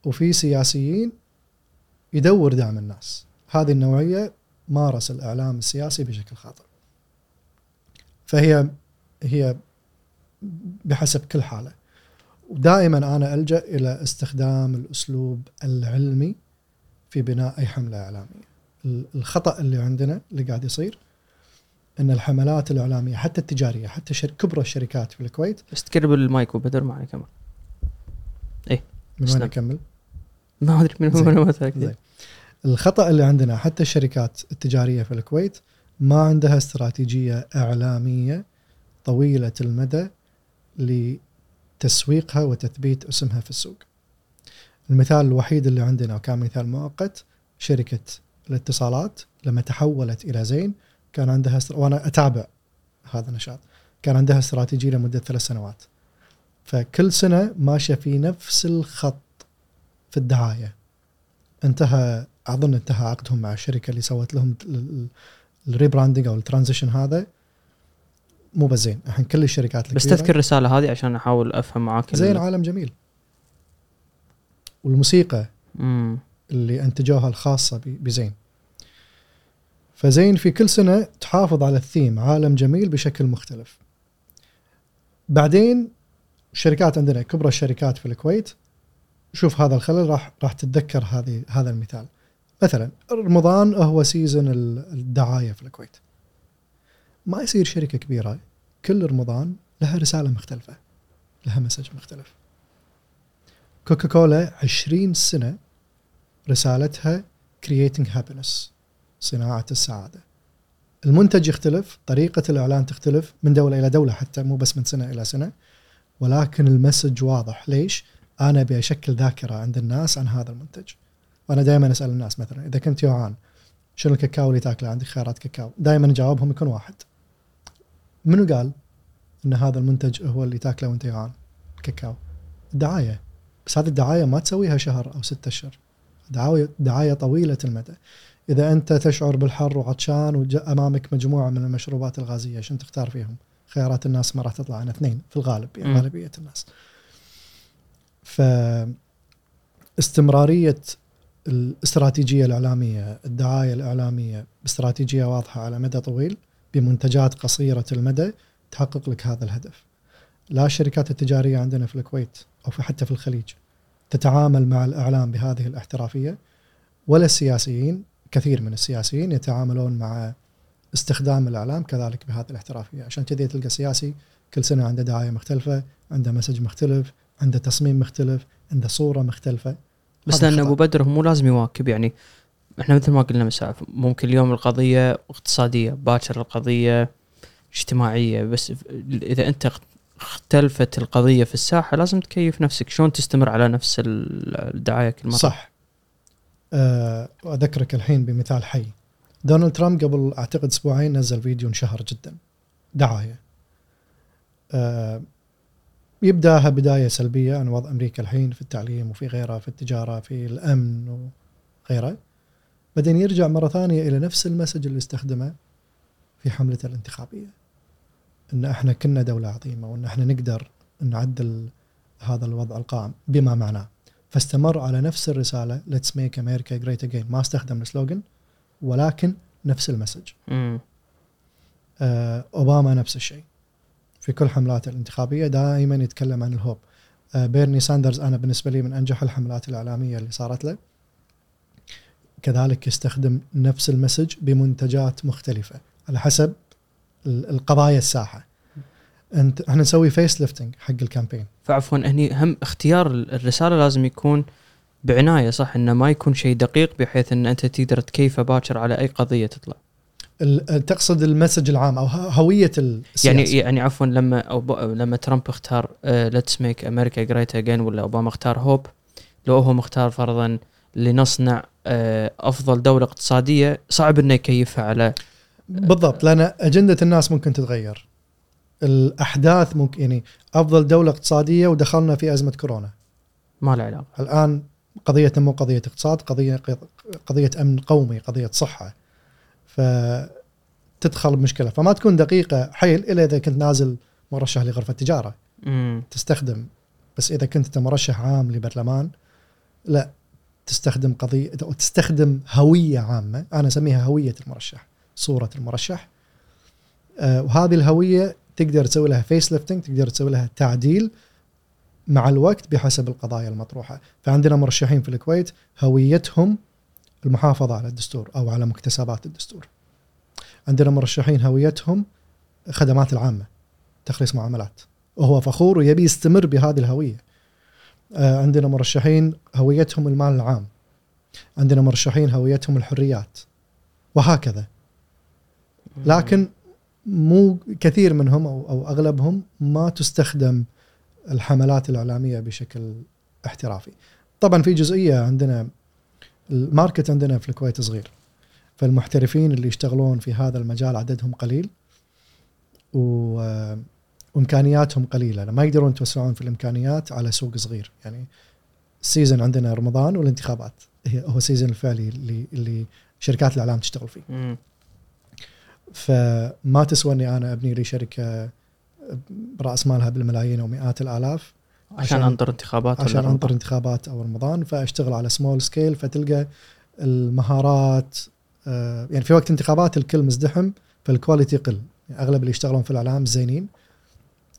وفي سياسيين يدور دعم الناس. هذه النوعية مارس الإعلام السياسي بشكل خاطئ. فهي هي بحسب كل حالة. ودائما أنا ألجأ إلى استخدام الأسلوب العلمي في بناء أي حملة إعلامية ال- الخطأ اللي عندنا اللي قاعد يصير إن الحملات الإعلامية حتى التجارية حتى شر... كبرى الشركات في الكويت بس تقرب المايك وبدر معي كمان من وين سلام. أكمل؟ ما أدري من. وين ما. الخطأ اللي عندنا حتى الشركات التجارية في الكويت ما عندها استراتيجية إعلامية طويلة المدى لتسويقها وتثبيت اسمها في السوق. المثال الوحيد اللي عندنا وكان مثال مؤقت شركة الاتصالات لما تحولت إلى زين كان عندها استر... وأنا أتابع هذا النشاط كان عندها استراتيجية لمدة ثلاث سنوات. فكل سنة ماشية في نفس الخط في الدعاية. انتهى أظن انتهى عقدهم مع الشركة اللي سوت لهم ال rebranding أو ال transition هذا مو بس زين الحين كل الشركات بس تذكر الرسالة هذه عشان أحاول أفهم معاك زين عالم جميل والموسيقى مم. اللي أنتجوها الخاصة بزين. فزين في كل سنة تحافظ على الثيم عالم جميل بشكل مختلف. بعدين الشركات عندنا كبرى الشركات في الكويت شوف هذا الخلل راح راح تتذكر هذه هذا المثال. مثلا رمضان هو سيزون ال- الدعاية في الكويت. ما يصير شركة كبيرة كل رمضان لها رسالة مختلفة لها مسج مختلف. كوكاكولا 20 سنة رسالتها creating happiness صناعة السعادة. المنتج يختلف طريقة الإعلان تختلف من دولة إلى دولة حتى مو بس من سنة إلى سنة. ولكن المسج واضح. ليش؟ أنا أبي أشكل ذاكرة عند الناس عن هذا المنتج. وأنا دائما أسأل الناس مثلا إذا كنت جوعان شنو الكاكاو اللي تأكله؟ عندك خيارات كاكاو. دائما جوابهم يكون واحد. منو قال إن هذا المنتج هو اللي تأكله وأنت جوعان الكاكاو. الدعاية. بس هذه الدعاية ما تسويها شهر أو ستة أشهر دعايه دعاية طويلة المدى إذا أنت تشعر بالحر وعطشان وامامك مجموعة من المشروبات الغازية شنو تختار فيهم خيارات الناس ما راح تطلع عن اثنين في الغالب يعني. غالبية الناس ف استمرارية الاستراتيجيه الإعلامية الدعاية الإعلامية باستراتيجية واضحة على مدى طويل بمنتجات قصيرة المدى تحقق لك هذا الهدف. لا الشركات التجارية عندنا في الكويت أو في حتى في الخليج تتعامل مع الإعلام بهذه الاحترافية ولا السياسيين كثير من السياسيين يتعاملون مع استخدام الإعلام كذلك بهذه الاحترافية، عشان كذا تلقى سياسي كل سنة عنده دعاية مختلفة، عنده مسج مختلف، عنده تصميم مختلف، عنده صورة مختلفة. بس لأن. أبو بدر مو لازم يواكب يعني إحنا مثل ما قلنا مساء ممكن اليوم القضية اقتصادية باكر القضية اجتماعية بس إذا أنت اختلفت القضية في الساحة لازم تكيف نفسك. شلون تستمر على نفس الدعاية كل مرة؟ صح. أه وأذكرك الحين بمثال حي. دونالد ترامب قبل أعتقد أسبوعين نزل فيديو انشهر جدا. دعاية. أه يبداها بداية سلبية عن وضع أمريكا الحين في التعليم وفي غيرها في التجارة في الأمن وغيره. بعدين يرجع مرة ثانية إلى نفس المسج اللي استخدمه في حملته الانتخابية. إن إحنا كنا دولة عظيمة وإن إحنا نقدر نعدل هذا الوضع القائم بما معناه. فاستمر على نفس الرسالة Let's make America great again. ما استخدم السلوغن ولكن نفس ال message. آه أوباما نفس الشيء. في كل حملاته الانتخابية دائما يتكلم عن ال hope. آه بيرني ساندرز أنا بالنسبة لي من أنجح الحملات الإعلامية اللي صارت له. كذلك يستخدم نفس ال message بمنتجات مختلفة. على حسب القضايا الساحة. انت إحنا نسوي face lifting حق ال campaign فعفوا هني هم اختيار الرسالة لازم يكون بعناية صح؟ إنه ما يكون شيء دقيق بحيث إن أنت تقدر تكيفه باكر على أي قضية تطلع. تقصد ال message العام أو هوية السياسة. يعني يعني عفوا لما أو لما ترامب اختار let's make America great again ولا أوباما اختار hope لو هو مختار فرضا لنصنع آه، أفضل دولة اقتصادية صعب إنه يكيفها على بالضبط لأن أجندة الناس ممكن تتغير. الأحداث ممكن يعني أفضل دولة اقتصادية ودخلنا في أزمة كورونا. ما له علاقة. الآن قضية مو قضية اقتصاد قضية قضية أمن قومي قضية صحة. فتدخل بمشكلة. فما تكون دقيقة حيل إلا إذا كنت نازل مرشح لغرفة تجارة. امم تستخدم. بس إذا كنت أنت مرشح عام لبرلمان لا تستخدم قضية تستخدم هوية عامة. أنا أسميها هوية المرشح. صورة المرشح. آه وهذه الهوية تقدر تسوي لها face lifting تقدر تسوي لها تعديل مع الوقت بحسب القضايا المطروحة. فعندنا مرشحين في الكويت هويتهم المحافظة على الدستور أو على مكتسبات الدستور. عندنا مرشحين هويتهم خدمات العامة تخليص معاملات. وهو فخور ويبي يستمر بهذه الهوية. آه، عندنا مرشحين هويتهم المال العام. عندنا مرشحين هويتهم الحريات. وهكذا. لكن مو كثير منهم أو أو أغلبهم ما تستخدم الحملات الإعلامية بشكل احترافي. طبعا في جزئية عندنا ال market عندنا في الكويت صغير فالمحترفين اللي يشتغلون في هذا المجال عددهم قليل و وإمكانياتهم قليلة ما يقدرون يتوسعون في الإمكانيات على سوق صغير يعني ال season عندنا رمضان والانتخابات هي هو ال season الفعلي اللي اللي شركات الإعلام تشتغل فيه. فما تسوى اني أنا أبني لي شركة راس مالها بالملايين أو مئات الآلاف عشان عشان- أنطر انتخابات عشان؟ أنطر انتخابات أو رمضان فأشتغل على small scale فتلقى المهارات آه، يعني في وقت انتخابات الكل مزدحم فال quality يقل يعني أغلب اللي يشتغلون في الإعلام زينين.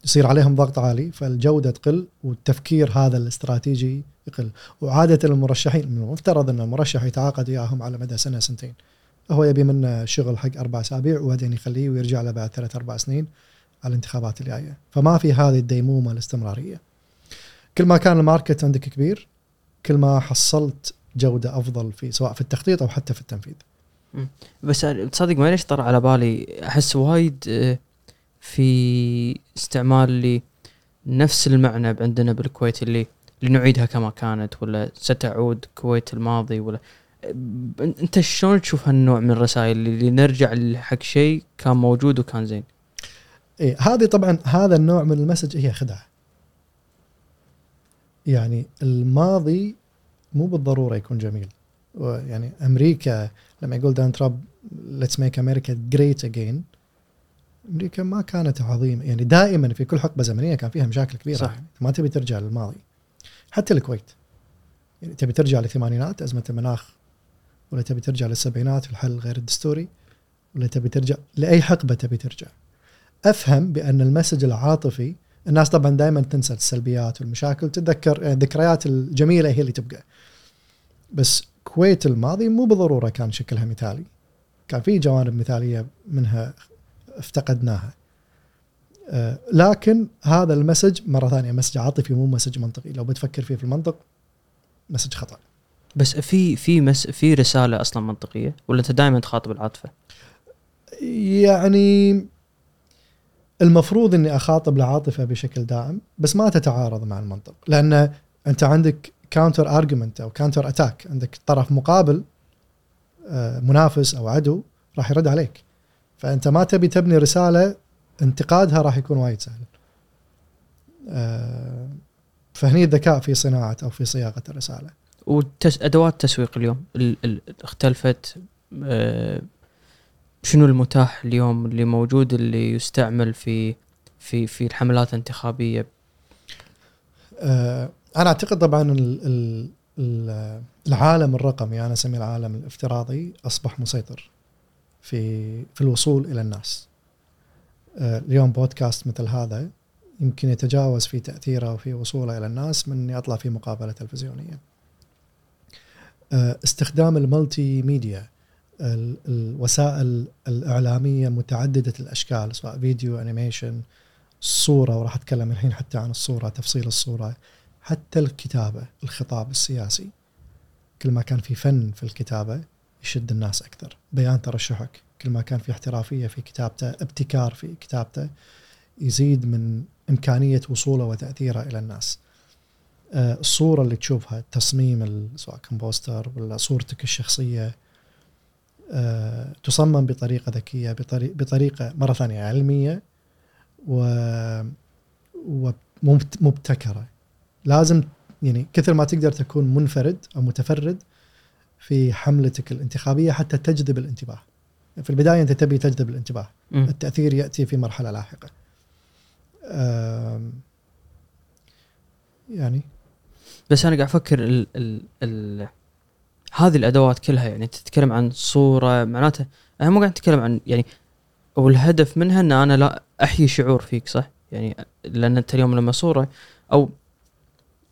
يصير عليهم ضغط عالي فالجودة تقل والتفكير هذا الاستراتيجي يقل. وعادة المرشحين من المفترض أن المرشح يتعاقد وياهم على مدى سنة سنتين. هو يبي منه شغل حق أربع أسابيع وبعدين يخليه ويرجع له بعد ثلاث أربع سنين على الانتخابات الجاية. فما في هذه الديمومه الاستمرارية. كل ما كان الماركت عندك كبير كل ما حصلت جودة أفضل في سواء في التخطيط أو حتى في التنفيذ. بس تصدق ما ليش على بالي؟ أحس وايد آه، في استعمال لنفس المعنى عندنا بالكويت اللي لنعيدها كما كانت ولا ستعود كويت الماضي ولا انت شلون تشوف هالنوع من الرسائل اللي نرجع حق شيء كان موجود وكان زين؟ إيه هذه طبعا هذا النوع من ال message هي خدعة. يعني الماضي مو بالضرورة يكون جميل. يعني أمريكا لما يقول دونالد ترامب let's make America great again أمريكا ما كانت عظيمة. يعني دائما في كل حقبة زمنية كان فيها مشاكل كبيرة. صح. ما تبي ترجع للماضي. حتى الكويت. يعني تبي ترجع للثمانينات أزمة المناخ. ولا تبي ترجع للسبعينات في الحل غير الدستوري ولا تبي ترجع لأي حقبة تبي ترجع. أفهم بأن المسج العاطفي الناس طبعا دائما تنسى السلبيات والمشاكل تتذكر الذكريات الجميلة هي اللي تبقى. بس كويت الماضي مو بالضرورة كان شكلها مثالي. كان في جوانب مثالية منها افتقدناها. آه، لكن هذا ال message مرة ثانية message عاطفي مو message منطقي. لو بتفكر فيه في المنطق message خطأ. بس في في mess في رسالة أصلا منطقية ولا أنت دائما تخاطب العاطفة؟ يعني المفروض إني أخاطب العاطفة بشكل دائم بس ما تتعارض مع المنطق لأن أنت عندك counter argument أو counter attack عندك طرف مقابل آه، منافس أو عدو راح يرد عليك. فأنت ما تبي تبني رسالة انتقادها راح يكون وايد سهل. آه، فهني الذكاء في صناعة أو في صياغة الرسالة. وادوات التسويق اليوم ال ال اختلفت آه، شنو المتاح اليوم اللي موجود اللي يستعمل في في في الحملات الانتخابية؟ آه، أنا أعتقد طبعا ال ال ال العالم الرقمي أنا أسميه العالم الافتراضي أصبح مسيطر في في الوصول إلى الناس. آه، اليوم بودكاست مثل هذا يمكن يتجاوز في تأثيره وفي وصوله إلى الناس من اني اطلع في مقابلة تلفزيونية. استخدام ال multimedia الوسائل الإعلامية متعددة الأشكال سواء فيديو animation صورة وراح أتكلم الحين حتى عن الصورة تفصيل الصورة حتى الكتابة الخطاب السياسي. كل ما كان في فن في الكتابة يشد الناس أكثر. بيان ترشحك. كل ما كان في احترافية في كتابته ابتكار في كتابته يزيد من إمكانية وصوله وتأثيره إلى الناس. آه، الصورة اللي تشوفها التصميم سواء كان بوستر ولا صورتك الشخصية آه، تصمم بطريقة ذكية بطريقة مرة ثانية علمية و ومبتكره لازم يعني كثر ما تقدر تكون منفرد أو متفرد في حملتك الانتخابية حتى تجذب الانتباه. في البداية أنت تبي تجذب الانتباه. م. التأثير يأتي في مرحلة لاحقة. يعني بس أنا قاعد أفكر ال ال ال هذه الأدوات كلها يعني تتكلم عن صورة معناته أنا مو قاعد أتكلم عن يعني والهدف منها إن أنا لا أحيي شعور فيك صح؟ يعني لأن أنت اليوم لما صورة أو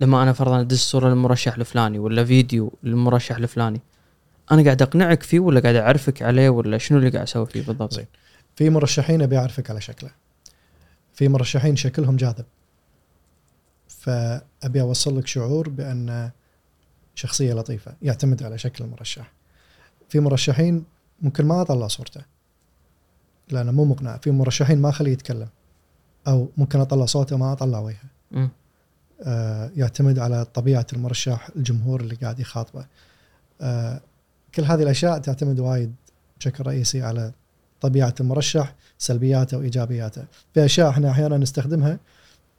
لما أنا فرضا ادز صورة للمرشح الفلاني ولا فيديو للمرشح الفلاني أنا قاعد أقنعك فيه ولا قاعد أعرفك عليه ولا شنو اللي قاعد أسوي فيه بالضبط؟ زين في مرشحين أبي أعرفك على شكله في مرشحين شكلهم جاذب فأبي أوصل لك شعور بأن شخصية لطيفة يعتمد على شكل المرشح. في مرشحين ممكن ما أطلع صورته. لأنه مو مقنع. في مرشحين ما أخليه يتكلم. أو ممكن أطلع صوته ما أطلع وجهه. آه يعتمد على طبيعة المرشح الجمهور اللي قاعد يخاطبه. آه كل هذه الأشياء تعتمد وايد بشكل رئيسي على طبيعة المرشح سلبياته وإيجابياته. في أشياء إحنا أحيانا نستخدمها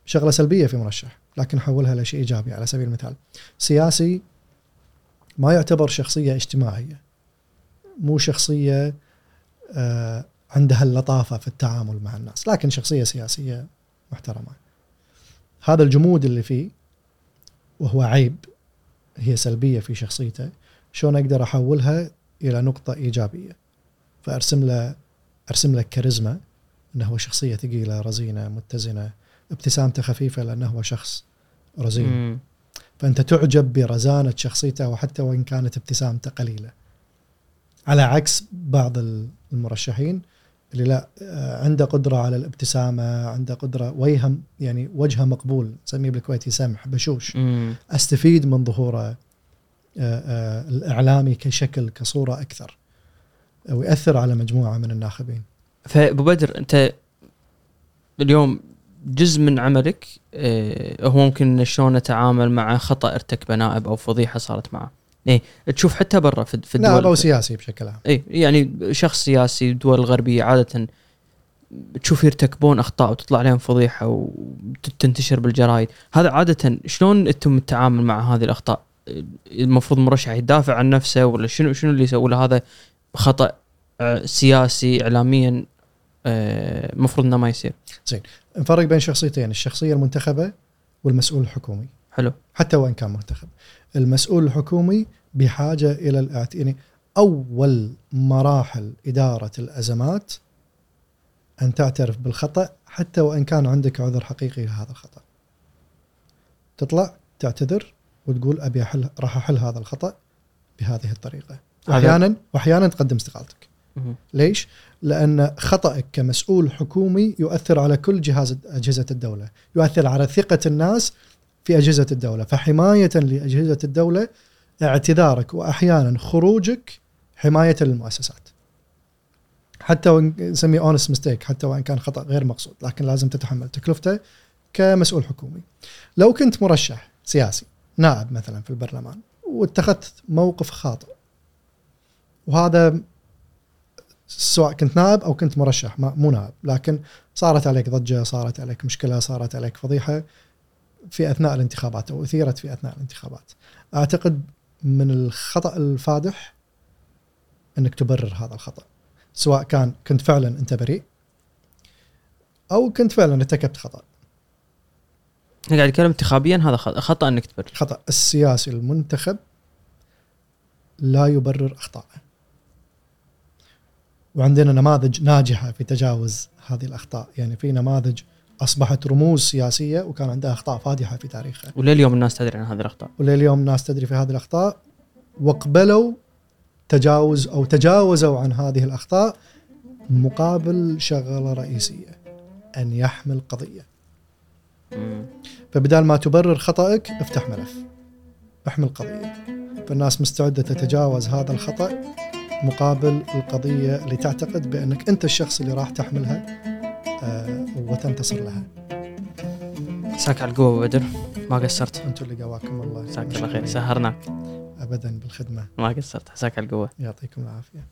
شغلة سلبية في مرشح. لكن نحولها لشيء إيجابي على سبيل المثال. سياسي ما يعتبر شخصية اجتماعية. مو شخصية آه عندها اللطافة في التعامل مع الناس لكن شخصية سياسية محترمة. هذا الجمود اللي فيه وهو عيب هي سلبية في شخصيته شلون أقدر أحولها إلى نقطة إيجابية؟ فأرسم له أرسم لك كاريزما إنه هو شخصية ثقيلة رزينة متزنة ابتسامته خفيفة لأنه هو شخص رزين مم. فأنت تعجب برزانة شخصيته وحتى وإن كانت ابتسامته قليلة على عكس بعض المرشحين اللي لا آه، عنده قدرة على الابتسامة عنده قدرة وجهه يعني وجهه مقبول نسميه بالكويتي سمح بشوش مم. أستفيد من ظهوره آه، آه، الإعلامي كشكل كصورة أكثر ويأثر على مجموعة من الناخبين. فأبو بدر أنت اليوم جزء من عملك آه، هو ممكن شلون نتعامل مع خطأ ارتكبه نائب أو فضيحة صارت معه. إيه تشوف حتى برا في, في الدول أو سياسي بشكل عام. اي يعني شخص سياسي الدول الغربيه عادة تشوف يرتكبون أخطاء وتطلع عليهم فضيحة وتنتشر بالجرايد، هذا عادة شلون أنتم التعامل مع هذه الأخطاء؟ المفروض المرشح يدافع عن نفسه ولا شنو شنو اللي يسوي له هذا خطأ آه، سياسي اعلاميا آه، المفروض إنه ما يصير. زين نفرق بين شخصيتين الشخصية المنتخبة والمسؤول الحكومي. حلو. حتى وإن كان منتخب. المسؤول الحكومي بحاجة إلى الاعت... يعني أول مراحل إدارة الأزمات أن تعترف بالخطأ حتى وإن كان عندك عذر حقيقي لهذا الخطأ. تطلع تعتذر وتقول أبي أحل راح أحل هذا الخطأ بهذه الطريقة. واحيانا واحيانا تقدم استقالتك. ليش؟ لأن خطأك كمسؤول حكومي يؤثر على كل جهاز أجهزة الدولة، يؤثر على ثقة الناس في أجهزة الدولة، فحماية لأجهزة الدولة اعتذارك وأحيانا خروجك حماية للمؤسسات. حتى وإن نسميه honest mistake حتى وإن كان خطأ غير مقصود لكن لازم تتحمل تكلفته كمسؤول حكومي. لو كنت مرشح سياسي نائب مثلا في البرلمان واتخذت موقف خاطئ وهذا سواء كنت نائب أو كنت مرشح ما مو نائب. لكن صارت عليك ضجة صارت عليك مشكلة صارت عليك فضيحة في أثناء الانتخابات أو أثيرت في أثناء الانتخابات. أعتقد من الخطأ الفادح إنك تبرر هذا الخطأ. سواء كان كنت فعلا أنت بريء أو كنت فعلا ارتكبت خطأ. إحنا قاعد نتكلم انتخابيا هذا خطا خطأ إنك تبرر. خطأ. السياسي المنتخب لا يبرر أخطائه. وعندنا نماذج ناجحة في تجاوز هذه الأخطاء. يعني في نماذج أصبحت رموز سياسية وكان عندها أخطاء فادحة في تاريخها. ولليوم الناس تدري عن هذه الأخطاء. ولليوم الناس تدري في هذه الأخطاء. وقبلوا تجاوز أو تجاوزوا عن هذه الأخطاء مقابل شغلة رئيسية أن يحمل قضية. مم. فبدال ما تبرر خطأك افتح ملف. احمل قضية. فالناس مستعدة تتجاوز هذا الخطأ. مقابل القضية اللي تعتقد بأنك أنت الشخص اللي راح تحملها آه، وتنتصر لها. مساك على القوة بدر ما قصرت. أنتم اللي قواكم الله مساك الله خير. سهرناك. أبدا بالخدمة. ما قصرت. عساك على القوة. يعطيكم العافية.